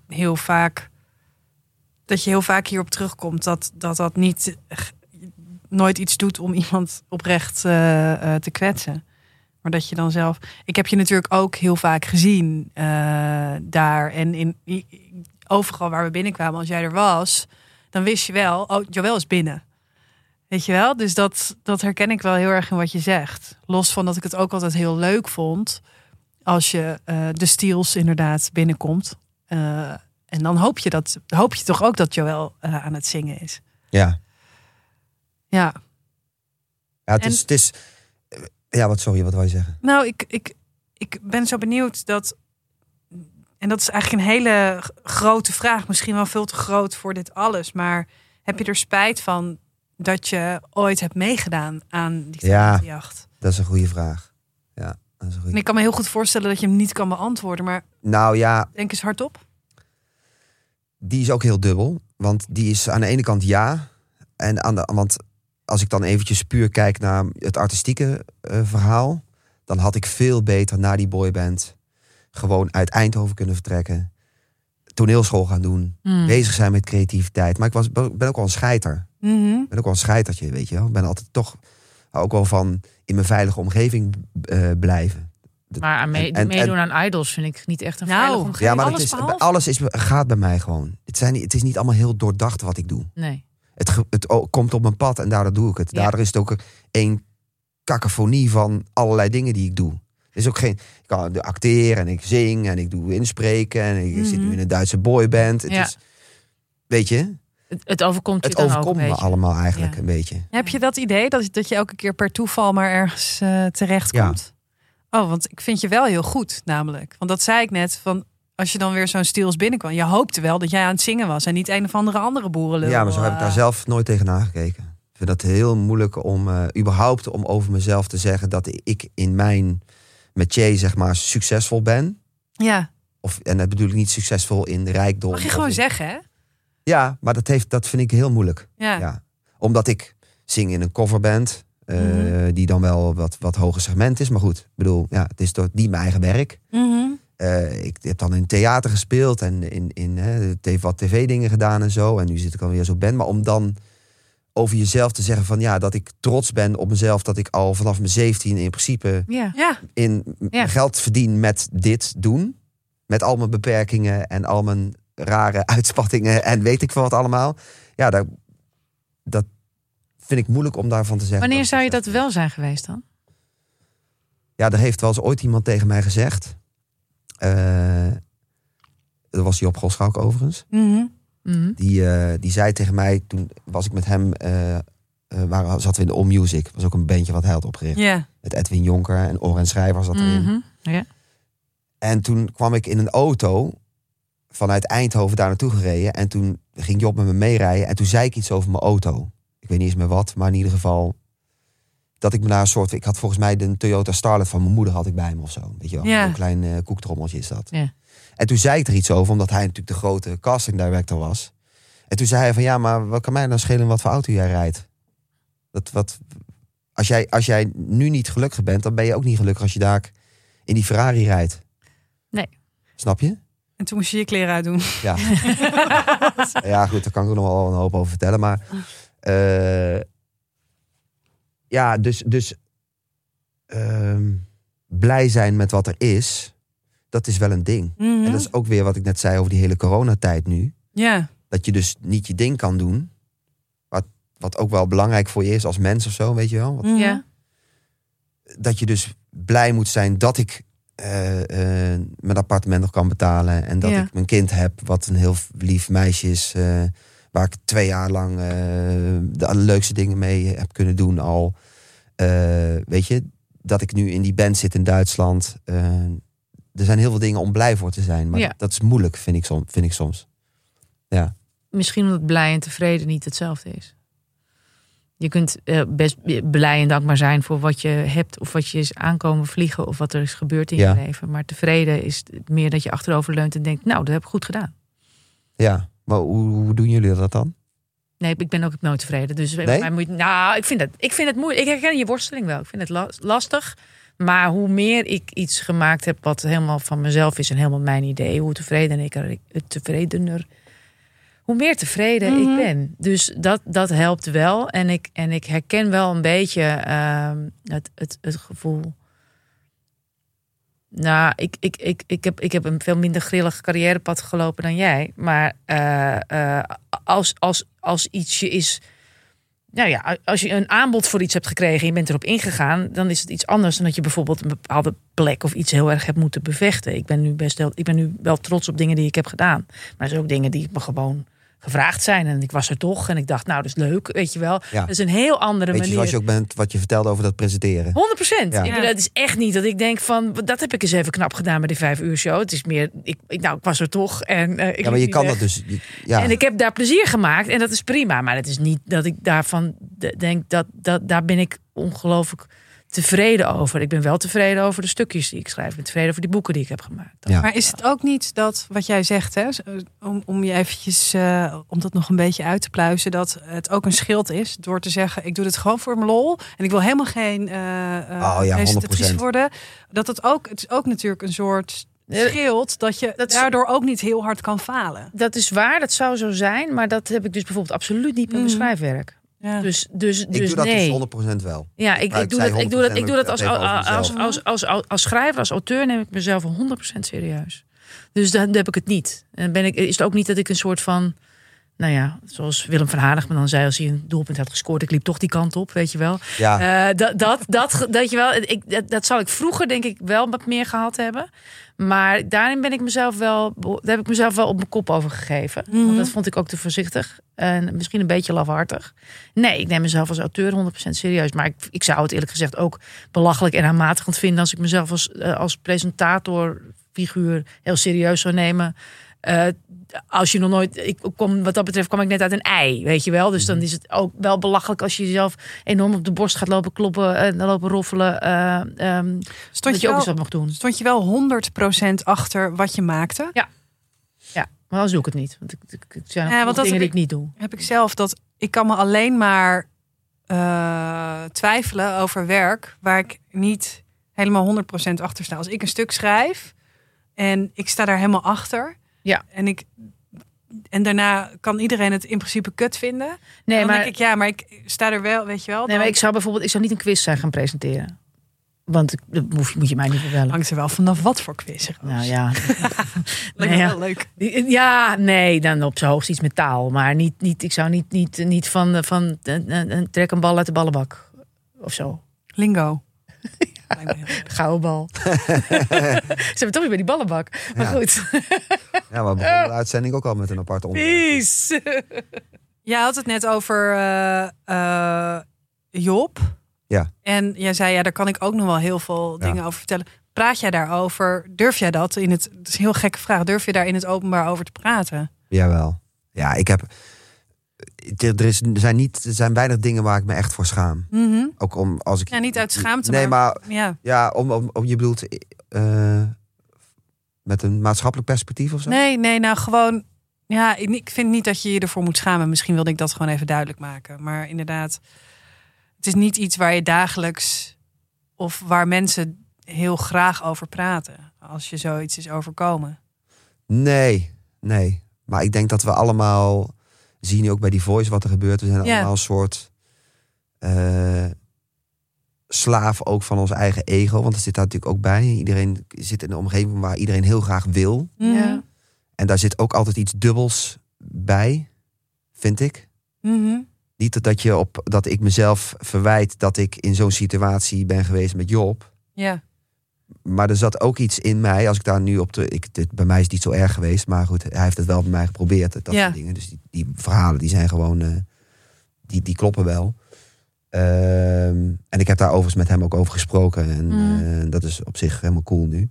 heel vaak dat je heel vaak hierop terugkomt dat dat, dat niet nooit iets doet om iemand oprecht te kwetsen. Maar dat je dan zelf. Ik heb je natuurlijk ook heel vaak gezien daar en in overal waar we binnenkwamen, als jij er was, dan wist je wel, oh, Joël is binnen. Weet je wel? Dus dat, dat herken ik wel heel erg in wat je zegt. Los van dat ik het ook altijd heel leuk vond als je eh, de Steels inderdaad binnenkomt. Eh, en dan hoop je, dat, hoop je toch ook dat Joël eh, aan het zingen is. Ja, Ja, ja het, En- is, het is. Ja, wat sorry, wat wil je zeggen? nou, ik, ik, ik ben zo benieuwd dat. En dat is eigenlijk een hele grote vraag. Misschien wel veel te groot voor dit alles. Maar heb je er spijt van dat je ooit hebt meegedaan aan die Ja. talentenjacht? Dat is een goede vraag. Ja, dat is een goede. En ik kan me heel goed voorstellen dat je hem niet kan beantwoorden. Maar Nou ja, denk eens hardop. die is ook heel dubbel. Want die is aan de ene kant ja. En aan de, want als ik dan eventjes puur kijk naar het artistieke eh, verhaal. Dan had ik veel beter na die boyband gewoon uit Eindhoven kunnen vertrekken. Toneelschool gaan doen. Hmm. Bezig zijn met creativiteit. Maar ik was, ben ook wel een scheiter. Mhm. Ik ben ook wel een scheitertje, weet je wel. Ik ben altijd toch ook wel van in mijn veilige omgeving eh, blijven. Maar aan mee- En- en- meedoen aan idols vind ik niet echt een Nou, veilige omgeving. Ja, maar alles is, behalve. alles is, gaat bij mij gewoon. Het, zijn, het is niet allemaal heel doordacht wat ik doe. Nee. Het, het komt op mijn pad en daardoor doe ik het. Ja. Daardoor is het ook een cacophonie van allerlei dingen die ik doe. Is ook geen. Ik kan acteren en ik zing en ik doe inspreken en ik zit nu Mhm. in een Duitse boyband. Het Ja. is, weet je, Het, het overkomt je het dan ook overkomt me beetje. allemaal eigenlijk Ja. een beetje. Heb je dat idee dat, dat je elke keer per toeval maar ergens eh terecht Ja. komt? Oh, want ik vind je wel heel goed, namelijk. Want dat zei ik net, van als je dan weer zo'n stils binnenkwam. Je hoopte wel dat jij aan het zingen was en niet een of andere andere boerenlul. Ja, maar zo heb ik daar eh. zelf nooit tegenaan gekeken. Ik vind dat heel moeilijk om eh, überhaupt om over mezelf te zeggen dat ik in mijn métier zeg maar succesvol ben. Ja, Of, en dat bedoel ik niet succesvol in de rijkdom. mag je gewoon in- zeggen, hè? Ja, maar dat, heeft, dat vind ik heel moeilijk. Ja. Ja. Omdat ik zing in een coverband. eh, Mhm. Die dan wel wat, wat hoger segment is. Maar goed, ik bedoel, ja, het is toch niet mijn eigen werk. Mhm. Eh, ik heb dan in theater gespeeld en in, in hè, wat tv-dingen gedaan en zo. En nu zit ik alweer zo ben. Maar om dan over jezelf te zeggen van ja, dat ik trots ben op mezelf. Dat ik al vanaf mijn 17 in principe Ja. Ja, in Ja. geld verdien met dit doen. Met al mijn beperkingen en al mijn rare uitspattingen en weet ik veel wat allemaal. Ja, dat, dat vind ik moeilijk om daarvan te zeggen. Wanneer zou je dat wel zijn geweest dan? Ja, er heeft wel eens ooit iemand tegen mij gezegd. eh, dat was Job Goschalk overigens. Mhm. Die, eh, die zei tegen mij, toen was ik met hem, eh eh, waren, zaten we in de All Music. Was ook een bandje wat hij had opgericht. Met Edwin Jonker en Oren Schrijver zat erin. Mhm. En toen kwam ik in een auto vanuit Eindhoven daar naartoe gereden. En toen ging Job met me meerijden. En toen zei ik iets over mijn auto. Ik weet niet eens meer wat, maar in ieder geval... Dat ik me daar een soort... Ik had volgens mij de Toyota Starlet van mijn moeder had ik bij me of zo. Weet je wel, een klein eh, koektrommeltje is dat. Ja. En toen zei ik er iets over, omdat hij natuurlijk de grote casting director was. En toen zei hij van, ja, maar wat kan mij dan schelen wat voor auto jij rijdt? Dat, wat, als, jij, als jij nu niet gelukkig bent, dan ben je ook niet gelukkig als je daar in die Ferrari rijdt. Nee. Snap je? En toen moest je je kleren uitdoen. Ja. ja, goed, daar kan ik ook nog wel een hoop over vertellen. Maar eh, ja, dus, dus ehm, blij zijn met wat er is, dat is wel een ding. Mhm. En dat is ook weer wat ik net zei over die hele coronatijd nu. Ja, Dat je dus niet je ding kan doen. Wat, wat ook wel belangrijk voor je is als mens of zo, weet je wel. Wat- Mhm. Ja. dat je dus blij moet zijn dat ik eh, eh, mijn appartement nog kan betalen. En dat Ja. ik mijn kind heb, wat een heel lief meisje is. eh, waar ik twee jaar lang de leukste dingen mee heb kunnen doen al. Weet je, dat ik nu in die band zit in Duitsland. Er zijn heel veel dingen om blij voor te zijn. Maar Ja. dat is moeilijk, vind ik, som, vind ik soms. Ja. Misschien omdat blij en tevreden niet hetzelfde is. Je kunt eh, best blij en dankbaar zijn voor wat je hebt, of wat je is aankomen vliegen, of wat er is gebeurd in Ja. je leven. Maar tevreden is meer dat je achterover leunt en denkt, nou, dat heb ik goed gedaan. ja. Maar hoe, hoe doen jullie dat dan? Nee, ik ben ook nooit tevreden. Dus Nee? mij moet nou, ik vind het, ik vind het moeilijk. Ik herken je worsteling wel. Ik vind het la- lastig. Maar hoe meer ik iets gemaakt heb wat helemaal van mezelf is en helemaal mijn idee, hoe tevredener ik er, tevredener, hoe meer tevreden Mhm. ik ben. Dus dat, dat helpt wel. En ik, en ik herken wel een beetje ehm, het, het, het gevoel. Nou, ik, ik, ik, ik, heb, ik heb een veel minder grillig carrièrepad gelopen dan jij. Maar eh, eh, als, als, als ietsje is. Nou ja, als je een aanbod voor iets hebt gekregen en je bent erop ingegaan, dan is het iets anders dan dat je bijvoorbeeld een bepaalde plek of iets heel erg hebt moeten bevechten. Ik ben nu best wel, ik ben nu wel trots op dingen die ik heb gedaan. Maar er zijn ook dingen die me gewoon gevraagd zijn. En ik was er toch en ik dacht, nou, dat is leuk, weet je wel. Ja. Dat is een heel andere Weet manier. zoals je ook bent, wat je vertelde over dat presenteren. 100 procent. Ja. Het is echt niet dat ik denk van dat heb ik eens even knap gedaan bij die vijf uur show. Het is meer, ik, ik, nou, ik was er toch en eh, ik Ja, maar je kan weg. dat dus. Ja. En ik heb daar plezier gemaakt en dat is prima. Maar het is niet dat ik daarvan de- denk dat, dat daar ben ik ongelooflijk tevreden over. Ik ben wel tevreden over de stukjes die ik schrijf. Ik ben tevreden over die boeken die ik heb gemaakt. Ja. Maar is het ook niet dat wat jij zegt, hè, om, om je eventjes, eh, om dat nog een beetje uit te pluizen, dat het ook een schild is door te zeggen: ik doe dit gewoon voor mijn lol en ik wil helemaal geen eh eh, Oh ja, presentatrice 100%. worden. Dat het ook, het is ook natuurlijk een soort schild dat je dat is- daardoor ook niet heel hard kan falen. Dat is waar, dat zou zo zijn. Maar dat heb ik dus bijvoorbeeld absoluut niet met mijn Mhm. schrijfwerk. Ja. Dus, dus, Ik dus doe dat nee. dus 100% wel. Ja, ik, ik, ik doe dat, ik, doe dat, ik doe dat als, 100% als, over als, mezelf. als, als, als, als schrijver, als auteur neem ik mezelf 100% serieus. Dus dan heb ik het niet. En ben ik, is het ook niet dat ik een soort van, nou ja, zoals Willem van Hanegem dan zei als hij een doelpunt had gescoord, ik liep toch die kant op, weet je wel. Ja, Eh, dat, dat, dat, dat, je wel, ik, dat, dat zal ik vroeger denk ik wel wat meer gehad hebben. Maar daarin ben ik mezelf wel, daar heb ik mezelf wel op mijn kop over gegeven. Mhm. Want dat vond ik ook te voorzichtig. En misschien een beetje lafhartig. Nee, ik neem mezelf als auteur 100% serieus. Maar ik, ik zou het eerlijk gezegd ook belachelijk en aanmatigend vinden als ik mezelf als, eh, als presentatorfiguur heel serieus zou nemen. Eh, als je nog nooit, ik kom, wat dat betreft kwam ik net uit een ei, weet je wel. Dus dan is het ook wel belachelijk als je jezelf enorm op de borst gaat lopen kloppen en lopen roffelen. eh, ehm, Stond, dat je je ook eens wat mag doen. stond je wel 100% achter wat je maakte? Ja, maar anders doe ik het niet. Want ik, ik, ik zijn Ja, ja, want dat dingen die heb ik niet doe. heb ik zelf dat ik kan me alleen maar eh, twijfelen over werk waar ik niet helemaal 100% achter sta. Als ik een stuk schrijf en ik sta daar helemaal achter. Ja. En ik en daarna kan iedereen het in principe kut vinden. Nee, dan maar, denk ik ja, maar ik sta er wel, weet je wel. nee, dan maar ik zou bijvoorbeeld ik zou niet een quiz zijn gaan presenteren. Want dat moet, je mij niet verwellen. hangt er wel vanaf wat voor quiz. Roos. Nou ja. Lijkt Nee, wel leuk. Ja, nee, dan op zijn hoogst iets met taal. Maar niet, niet, ik zou niet, niet, niet van, eh, van een- trek een bal uit de ballenbak of zo. Lingo. Lijkt me heel leuk. Gouden bal. Ze hebben toch weer bij die ballenbak. Maar Ja. goed. ja, we begonnen de uitzending ook al met een apart onderwerp. Peace. Jij had het net over eh, eh, Job. Ja. En jij zei, ja, daar kan ik ook nog wel heel veel Ja. dingen over vertellen. Praat jij daarover? Durf jij dat in het... Het is een heel gekke vraag. Durf je daar in het openbaar over te praten? Jawel. Ja, ik heb... Er, is, er, zijn niet, er zijn weinig dingen waar ik me echt voor schaam. Mhm. Ook om als ik... Ja, niet uit schaamte, Nee, maar Ja. ja, om, om, om je bedoelt eh, met een maatschappelijk perspectief of zo? Nee, nee, nou gewoon... Ja, ik vind niet dat je je ervoor moet schamen. Misschien wilde ik dat gewoon even duidelijk maken. Maar inderdaad, het is niet iets waar je dagelijks... of waar mensen heel graag over praten. Als je zoiets is overkomen. Nee, nee. Maar ik denk dat we allemaal zien nu ook bij die voice wat er gebeurt. We zijn Ja. allemaal een soort eh, slaaf ook van ons eigen ego. Want dat zit daar natuurlijk ook bij. Iedereen zit in een omgeving waar iedereen heel graag wil. Ja. En daar zit ook altijd iets dubbels bij, vind ik. Mhm. Niet dat, dat, je op, dat ik mezelf verwijt dat ik in zo'n situatie ben geweest met Job. Ja. Maar er zat ook iets in mij, als ik daar nu op de. Ik, dit, bij mij is het niet zo erg geweest, maar goed, hij heeft het wel bij mij geprobeerd. Dat Ja. soort dingen. Dus die, die verhalen die zijn gewoon. eh, die, die kloppen wel. Ehm, en ik heb daar overigens met hem ook over gesproken. En Mm. eh, dat is op zich helemaal cool nu.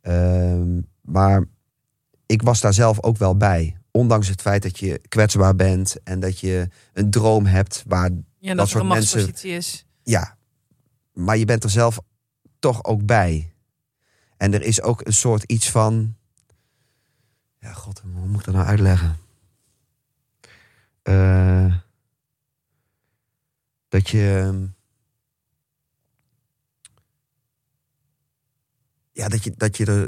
Ehm, maar ik was daar zelf ook wel bij. Ondanks het feit dat je kwetsbaar bent en dat je een droom hebt waar Ja, dat, Dat een soort mensen- is. ja, maar je bent er zelf toch ook bij. En er is ook een soort iets van. Ja, god, hoe moet ik dat nou uitleggen? Eh, dat je. Ja, dat je, dat je er.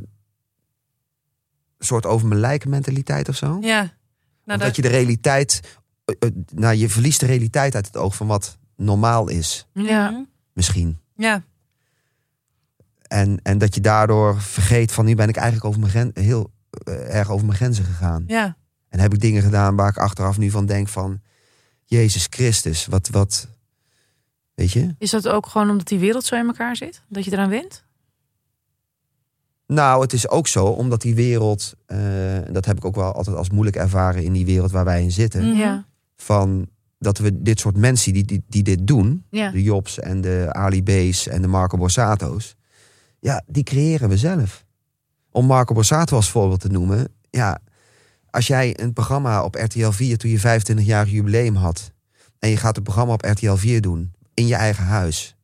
Een soort over mijn lijken mentaliteit of zo. Ja. Nou, dat je de realiteit. eh, eh, nou, je verliest de realiteit uit het oog van wat normaal is, Ja. Mhm. misschien. Ja. En, en dat je daardoor vergeet van nu ben ik eigenlijk over mijn gren, heel eh, erg over mijn grenzen gegaan. Ja. En heb ik dingen gedaan waar ik achteraf nu van denk van Jezus Christus, wat, wat weet je? Is dat ook gewoon omdat die wereld zo in elkaar zit? Dat je eraan wint? Nou, het is ook zo, omdat die wereld, eh, en dat heb ik ook wel altijd als moeilijk ervaren in die wereld waar wij in zitten, Mhm. Ja. van dat we dit soort mensen die, die, die dit doen, Ja. de Jobs en de Ali B's en de Marco Borsato's, ja, die creëren we zelf. Om Marco Borsato als voorbeeld te noemen, ja, als jij een programma op RTL 4 toen je 25 jaar jubileum had, en je gaat het programma op RTL 4 doen, in je eigen huis,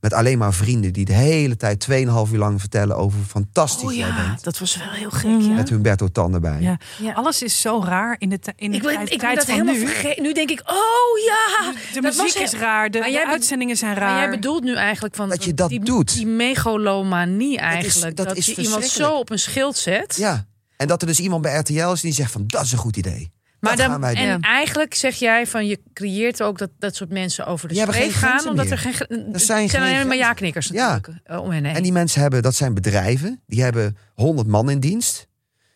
Met alleen maar vrienden die de hele tijd 2,5 uur lang vertellen over hoe fantastisch Oh jij ja, bent. dat was wel heel gek. Mhm. Ja. Met Humberto Tan erbij. Ja. Ja. Alles is zo raar in de, in de Ik, ben, tijd, ik ben tijd dat van helemaal nu. vergeten. Nu denk ik, oh ja. De dat was muziek is heel- raar, de, Maar de uitzendingen zijn Maar jij raar. bedoelt nu eigenlijk van Dat je dat die, doet. Die megalomanie eigenlijk. dat dat is je iemand zo op een schild zet. Ja. En dat er dus iemand bij RTL is die zegt van dat is een goed idee. Maar dat dan, en Ja. eigenlijk zeg jij van je creëert ook dat dat soort mensen over de geen gaan. Omdat meer. er geen. Er het zijn geen alleen maar ja-knikkers Ja. natuurlijk. eh, om hen heen. En die mensen hebben, dat zijn bedrijven, die hebben 100 man in dienst.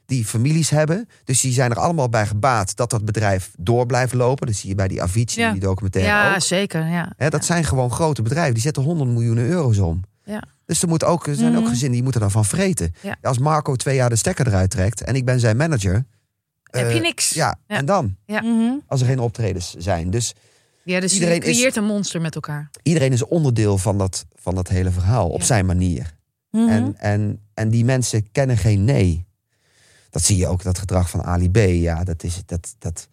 Die families hebben. Dus die zijn er allemaal bij gebaat dat dat bedrijf door blijft lopen. Dat zie je bij die Avicii, Ja. die documentaire ja, ook. zeker. Ja. Dat zijn gewoon grote bedrijven. Die zetten 100 miljoen euro's om. Ja. Dus er, moet ook, er zijn ook Mhm. gezinnen die moeten daarvan vreten. Ja. Als Marco twee jaar de stekker eruit trekt en ik ben zijn manager. Heb eh, je niks. Ja, Ja. en dan? Mhm. Als er geen optredens zijn. Dus Ja, dus Iedereen je is- creëert een monster met elkaar. iedereen is onderdeel van dat, van dat hele verhaal. Op Ja. zijn manier. Mhm. En, en, en die mensen kennen geen nee. Dat zie je ook, dat gedrag van Ali B. Ja, dat is dat. dat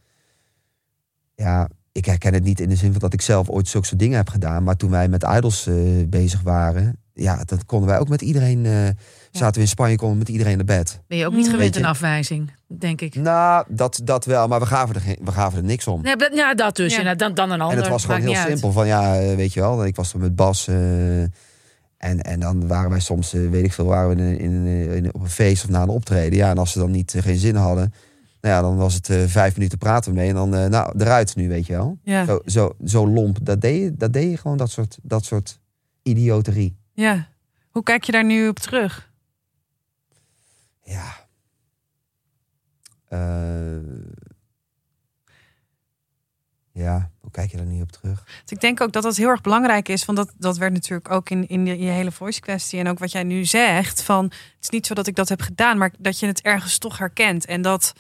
ja, ik herken het niet in de zin van dat ik zelf ooit zulke soort dingen heb gedaan. Maar toen wij met idols eh, bezig waren, ja, dat konden wij ook met iedereen. eh, Zaten we in Spanje, konden we met iedereen naar bed. Ben je ook niet Mm. gewend een afwijzing, denk ik. Nou, dat, dat wel, maar we gaven er, geen, we gaven er niks om. Nee, dat- ja, dat dus. Ja. Ja. dan, dan een ander. En het was gewoon heel uit. simpel. Van ja, eh, weet je wel, ik was er met Bas. eh, en, en dan waren wij soms, weet ik veel, waren we in, in, in- op een feest of na een optreden. Ja, en als ze dan niet geen zin hadden, nou ja, dan was het eh, vijf minuten praten mee. En dan, eh, nou, eruit nu, weet je wel. ja. Zo, zo, zo lomp. Dat deed, je, dat deed je gewoon, dat soort, dat soort idioterie. Ja. Hoe kijk je daar nu op terug? Ja. Eh, ja, hoe kijk je daar nu op terug? Dus ik denk ook dat dat heel erg belangrijk is. Want dat, dat werd natuurlijk ook in, in je hele voice kwestie. En ook wat jij nu zegt. Van, het is niet zo dat ik dat heb gedaan. Maar dat je het ergens toch herkent. En dat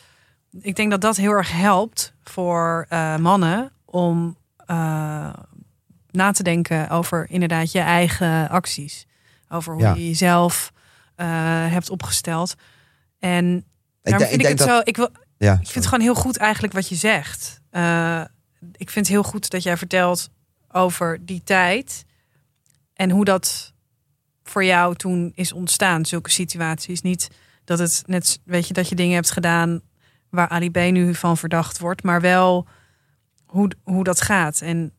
ik denk dat dat heel erg helpt voor eh, mannen. Om eh, na te denken over inderdaad je eigen acties. Over hoe Ja. je jezelf eh, hebt opgesteld. En Ik, denk- vind ik, het dat, zo. Ik wil, ja, ik vind het gewoon heel goed eigenlijk wat je zegt. Eh, ik vind het heel goed dat jij vertelt over die tijd. En hoe dat voor jou toen is ontstaan, zulke situaties. Niet dat het net, weet je, dat je dingen hebt gedaan waar Ali B nu van verdacht wordt, maar wel hoe, hoe dat gaat. En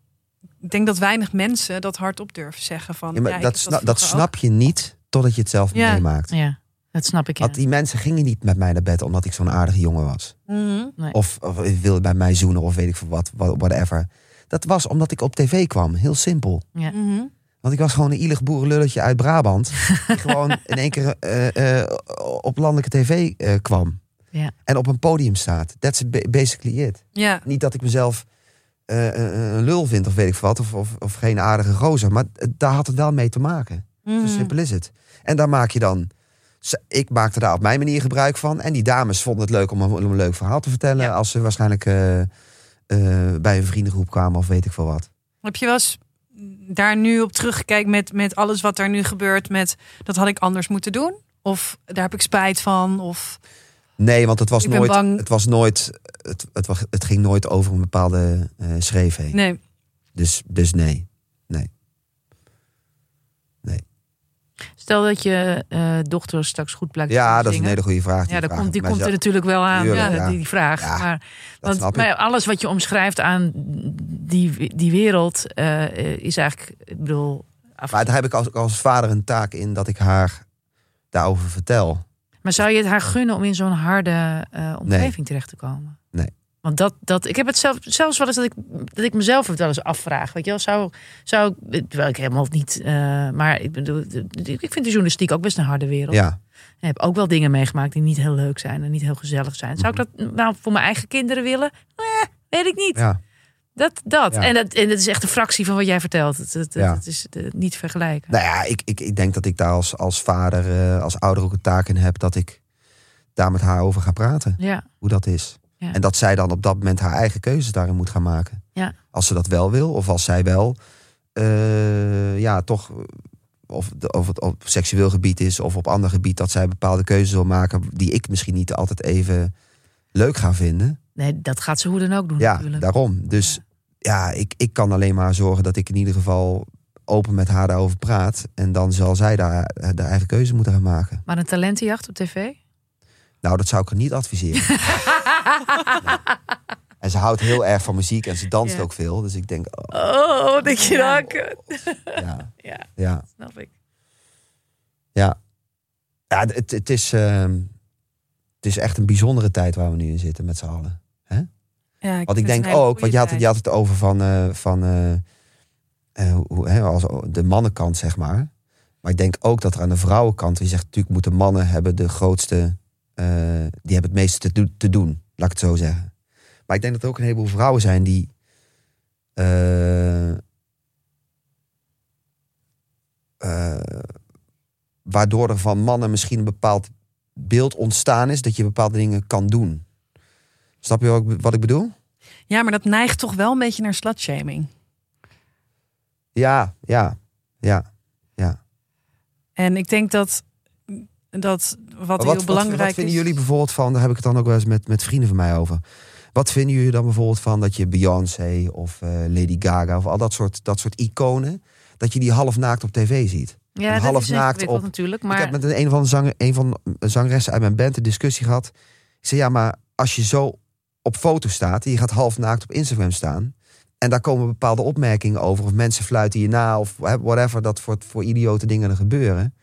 ik denk dat weinig mensen dat hardop durven zeggen van. Ja, maar ja, ik dat, sna- dat snap je niet totdat je het zelf Ja. meemaakt. Ja, dat snap ik. Ja. Want die mensen gingen niet met mij naar bed omdat ik zo'n aardige jongen was. Mhm. Of, of wilde bij mij zoenen of weet ik veel wat, wa- whatever. Dat was omdat ik op tv kwam. Heel simpel. Ja. Mhm. Want ik was gewoon een ielig boerenlulletje uit Brabant. die gewoon in één keer eh, eh, op landelijke tv eh, kwam. Ja. En op een podium staat. That's ba- basically it. Ja, Niet dat ik mezelf eh, eh, een lul vind of weet ik wat. Of, of, of geen aardige gozer. Maar daar had het wel mee te maken. Zo Mhm. simpel is het. En daar maak je dan. Ik maakte daar op mijn manier gebruik van. En die dames vonden het leuk om een, om een leuk verhaal te vertellen. Ja. Als ze waarschijnlijk eh, bij een vriendengroep kwamen of weet ik veel wat. Heb je wel eens daar nu op teruggekeken met, met alles wat er nu gebeurt? Met dat had ik anders moeten doen? Of daar heb ik spijt van? Of Nee, want het was Ik nooit. bang- Het was nooit. Het, het, was, het ging nooit over een bepaalde eh schreef heen. nee. Dus, dus nee. Stel dat je eh, dochter straks goed blijkt Ja, dat is een hele goede vraag. Ja, Die daar vraag komt, die komt er natuurlijk wel aan, ja, ja. die, die vraag. Ja, maar want, snap ik. maar alles wat je omschrijft aan die, die wereld eh, is eigenlijk, ik bedoel... af- Maar daar heb ik als, als vader een taak in dat ik haar daarover vertel. Maar zou je het haar gunnen om in zo'n harde eh, omgeving terecht te komen? Nee. Want dat, dat, ik heb het zelf, zelfs wel eens dat ik, dat ik mezelf het wel eens afvraag. Weet je wel, zou, zou ik, terwijl ik helemaal niet, eh, maar ik bedoel, ik vind de journalistiek ook best een harde wereld. Ja, Ik heb ook wel dingen meegemaakt die niet heel leuk zijn en niet heel gezellig zijn. Zou ik dat nou voor mijn eigen kinderen willen? Eh, weet ik niet. ja. Dat, dat. Ja. En dat. En dat is echt een fractie van wat jij vertelt. Het, het, Ja. het is niet vergelijken. Nou ja, ik, ik, ik denk dat ik daar als, als vader, eh, als ouder ook een taak in heb. Dat ik daar met haar over ga praten. Ja, Hoe dat is. Ja. En dat zij dan op dat moment haar eigen keuzes daarin moet gaan maken. Ja. Als ze dat wel wil. Of als zij wel, eh, ja, toch... Of, de- of het op seksueel gebied is of op ander gebied... dat zij bepaalde keuzes wil maken... die ik misschien niet altijd even leuk ga vinden. nee, dat gaat ze hoe dan ook doen Ja, natuurlijk. daarom. Dus ja, ik, ik kan alleen maar zorgen dat ik in ieder geval open met haar daarover praat. En dan zal zij daar eh, de eigen keuze moeten gaan maken. Maar een talentenjacht op tv? Nou, dat zou ik haar niet adviseren. Nee. En ze houdt heel erg van muziek en ze danst Ja. ook veel. Dus ik denk, oh, Oh, denk je Ja. dat? Ja, Ja, ja, snap ik. ja. Ja, het, het, is, ehm, het is echt een bijzondere tijd waar we nu in zitten met z'n allen. Ja, Want ik denk ook, want je had, het, je had het over van, eh, van eh, eh, hoe, hè, als de mannenkant, zeg maar. Maar ik denk ook dat er aan de vrouwenkant, die zegt natuurlijk moeten mannen hebben de grootste, eh, die hebben het meeste te, do- te doen, laat ik het zo zeggen. Maar ik denk dat er ook een heleboel vrouwen zijn die waardoor er van mannen misschien een bepaald beeld ontstaan is dat je bepaalde dingen kan doen. Snap je ik, wat ik bedoel? Ja, maar dat neigt toch wel een beetje naar slutshaming. Ja, ja, ja. En ik denk dat, dat wat, Maar heel wat, belangrijk wat vinden is... jullie bijvoorbeeld van, daar heb ik het dan ook wel eens met, met vrienden van mij over. Wat vinden jullie dan bijvoorbeeld van dat je Beyoncé of eh, Lady Gaga of al dat soort, dat soort iconen, dat je die half naakt op tv ziet? Ja, En half is naakt op- natuurlijk. Ik Maar heb met een, een van de zanger, een van de zangeressen uit mijn band een discussie gehad. Ik zei ja, maar als je zo op foto staat je gaat half naakt op Instagram staan en daar komen bepaalde opmerkingen over of mensen fluiten je na of hè, whatever dat voor, voor idiote dingen er gebeuren.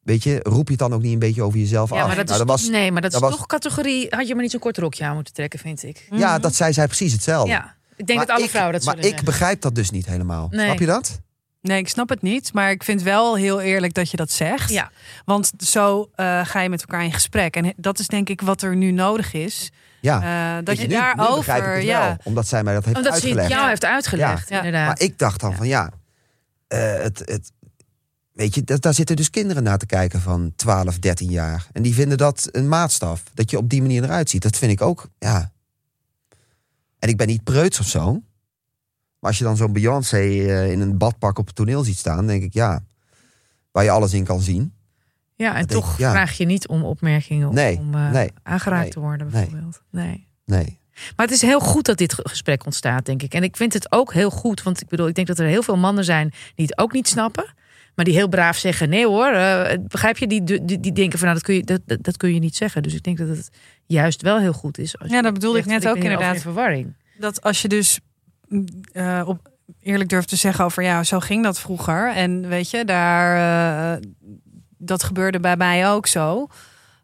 Weet je, roep je het dan ook niet een beetje over jezelf ja, af? maar dat Nou, is, was, nee, maar dat, dat is was- toch categorie. Had je maar niet zo'n kort rokje aan moeten trekken, vind ik. Mhm. Ja, dat zei zij precies hetzelfde. Ja, ik denk Maar dat alle ik- vrouwen dat Maar ik zeggen. begrijp dat dus niet helemaal. Nee. Snap je dat? Nee, ik snap het niet. Maar ik vind wel heel eerlijk dat je dat zegt. Ja, Want zo eh, ga je met elkaar in gesprek. En dat is denk ik wat er nu nodig is. Ja. Eh, dat je daarover... Ja, omdat zij mij dat heeft omdat ze het uitgelegd. jou heeft uitgelegd, Ja. inderdaad. Maar ik dacht dan van ja, eh, het, het, weet je, dat, daar zitten dus kinderen naar te kijken van 12, 13 jaar. En die vinden dat een maatstaf. Dat je op die manier eruit ziet. Dat vind ik ook, ja. En ik ben niet preuts of zo. Maar als je dan zo'n Beyoncé eh, in een badpak op het toneel ziet staan, denk ik ja, waar je alles in kan zien. Ja, en toch ik, ja. vraag je niet om opmerkingen of Nee, om eh, nee, aangeraakt nee, te worden, bijvoorbeeld. Nee. Nee. Maar het is heel goed dat dit ge- gesprek ontstaat, denk ik. En ik vind het ook heel goed, want ik bedoel, ik denk dat er heel veel mannen zijn die het ook niet snappen. Maar die heel braaf zeggen: nee hoor, eh, begrijp je? Die, die, die denken van nou, dat kun, je, dat, dat, dat kun je niet zeggen. Dus ik denk dat het juist wel heel goed is. Als Ja, dat bedoelde ik net ook inderdaad. in verwarring. dat als je dus mm, eh, op, eerlijk durft te zeggen over... ja, zo ging dat vroeger. En weet je, daar, eh, dat gebeurde bij mij ook zo.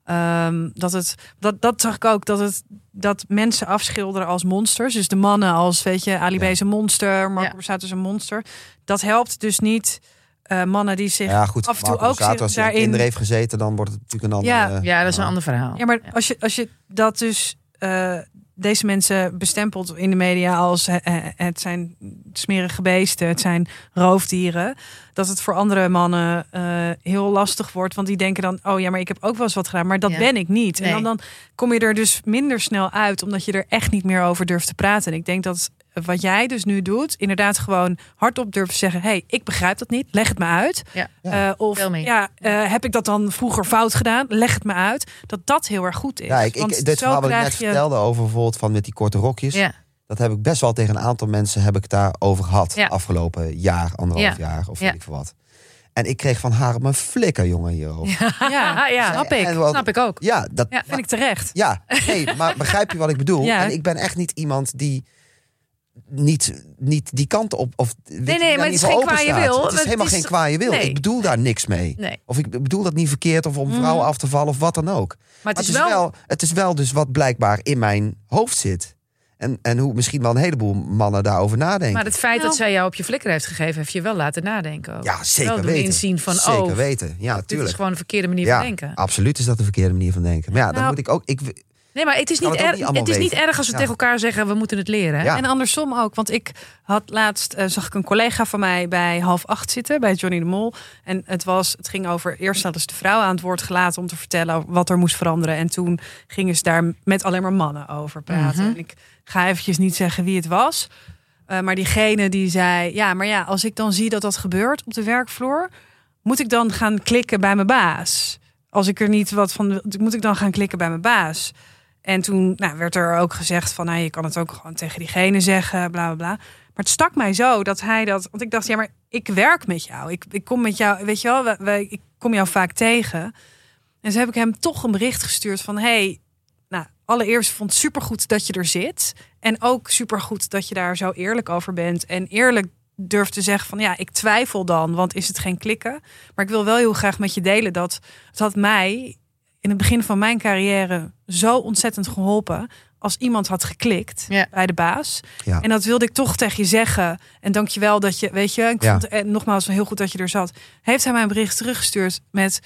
Ehm, dat, het, dat, dat zag ik ook, dat, het, dat mensen afschilderen als monsters. Dus de mannen als, weet je, Ali B is een monster, Marco Ja. Borsato is een monster. Dat helpt dus niet eh, mannen die zich... Ja, goed. af en toe Marco ook Borsato, zich als daarin- kinderen heeft gezeten, dan wordt het natuurlijk een ander... Ja. eh, Ja, dat is een verhaal. ander verhaal. Ja, maar als je, als je dat dus eh, deze mensen bestempelt in de media als eh, eh, het zijn smerige beesten, het zijn roofdieren, dat het voor andere mannen eh, heel lastig wordt, want die denken dan, oh ja, maar ik heb ook wel eens wat gedaan, maar dat Ja. ben ik niet. Nee. En dan, dan kom je er dus minder snel uit, omdat je er echt niet meer over durft te praten. En ik denk dat wat jij dus nu doet, inderdaad gewoon hardop durven zeggen, hey, ik begrijp dat niet, leg het me uit. Ja. Eh, of ja, eh, heb ik dat dan vroeger fout gedaan? Leg het me uit. Dat dat heel erg goed is. Ja, ik, Want ik, dit zo verhaal wat ik net je- vertelde over bijvoorbeeld van met die korte rokjes. Ja. Dat heb ik best wel tegen een aantal mensen heb ik daarover gehad. Ja. Afgelopen jaar, anderhalf jaar of weet ik veel wat. En ik kreeg van haar op mijn flikker, jongen, hierover. Ja, Ja, snap ik. En wat- Snap ik ook. dat, Ja, Vind ik terecht. ja, nee, maar begrijp je wat ik bedoel? Ja. En ik ben echt niet iemand die niet, niet die kant op... Of, nee, nee, maar het is geen kwaaie wil. Het is Het helemaal is- geen kwaaie wil. nee. Ik bedoel daar niks mee. Nee. Of ik bedoel dat niet verkeerd of om vrouwen af te vallen of wat dan ook. Maar het Maar is wel... het is wel dus wat blijkbaar in mijn hoofd zit. En, en hoe misschien wel een heleboel mannen daarover nadenken. Maar het feit Nou. dat zij jou op je flikker heeft gegeven, heeft je wel laten nadenken. Ook. ja, zeker wel weten. inzien van, zeker oh, weten. Ja, Dit is gewoon een verkeerde manier Ja, van denken. absoluut is dat de verkeerde manier van denken. Maar ja, dan Nou, moet ik ook... Ik, Nee, maar het is, niet, het erg. niet allemaal het is niet erg als we Ja. tegen elkaar zeggen, we moeten het leren. Ja. En andersom ook. Want ik had laatst, eh, zag ik een collega van mij bij half acht zitten, bij Johnny de Mol. En het, was, het ging over, eerst hadden ze de vrouw aan het woord gelaten om te vertellen wat er moest veranderen. En toen gingen ze daar met alleen maar mannen over praten. En ik ga eventjes niet zeggen wie het was. Eh, maar diegene die zei, ja, maar ja, als ik dan zie dat dat gebeurt op de werkvloer, moet ik dan gaan klikken bij mijn baas? Als ik er niet wat van, moet ik dan gaan klikken bij mijn baas? En toen nou, werd er ook gezegd van, nou, je kan het ook gewoon tegen diegene zeggen, bla bla bla. Maar het stak mij zo dat hij dat. Want ik dacht, ja, maar ik werk met jou. Ik, ik kom met jou, weet je wel, we, we- ik kom jou vaak tegen. En zo heb ik hem toch een bericht gestuurd van: hey, nou, allereerst vond het supergoed dat je er zit. En ook supergoed dat je daar zo eerlijk over bent. En eerlijk durft te zeggen van ja, ik twijfel dan, want is het geen klikken? Maar ik wil wel heel graag met je delen dat het had mij in het begin van mijn carrière zo ontzettend geholpen als iemand had geklikt Ja. bij de baas. Ja. En dat wilde ik toch tegen je zeggen. En dankjewel dat je, weet je, ik Ja. vond het eh, nogmaals heel goed dat je er zat. Heeft hij mijn bericht teruggestuurd met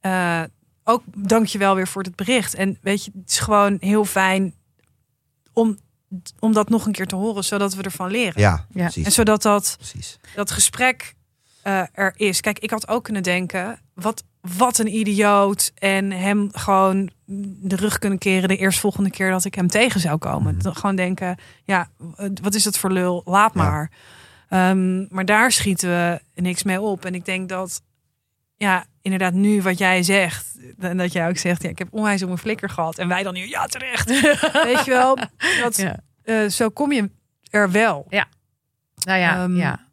eh, ook dankjewel weer voor het bericht. En weet je, het is gewoon heel fijn om, om dat nog een keer te horen, zodat we ervan leren. Ja, Ja. precies. En zodat dat precies. dat gesprek eh, er is. Kijk, ik had ook kunnen denken, wat, wat een idioot. En hem gewoon de rug kunnen keren de eerstvolgende keer dat ik hem tegen zou komen. Mhm. Dan Gewoon denken, ja, wat is dat voor lul? Laat Ja. maar. Ehm, maar daar schieten we niks mee op. En ik denk dat, ja, inderdaad nu wat jij zegt. En dat jij ook zegt, ja, ik heb onwijs om een flikker gehad. En wij dan nu, ja, terecht. Weet je wel, dat, Ja. eh, zo kom je er wel. Nou ja, Ehm, ja.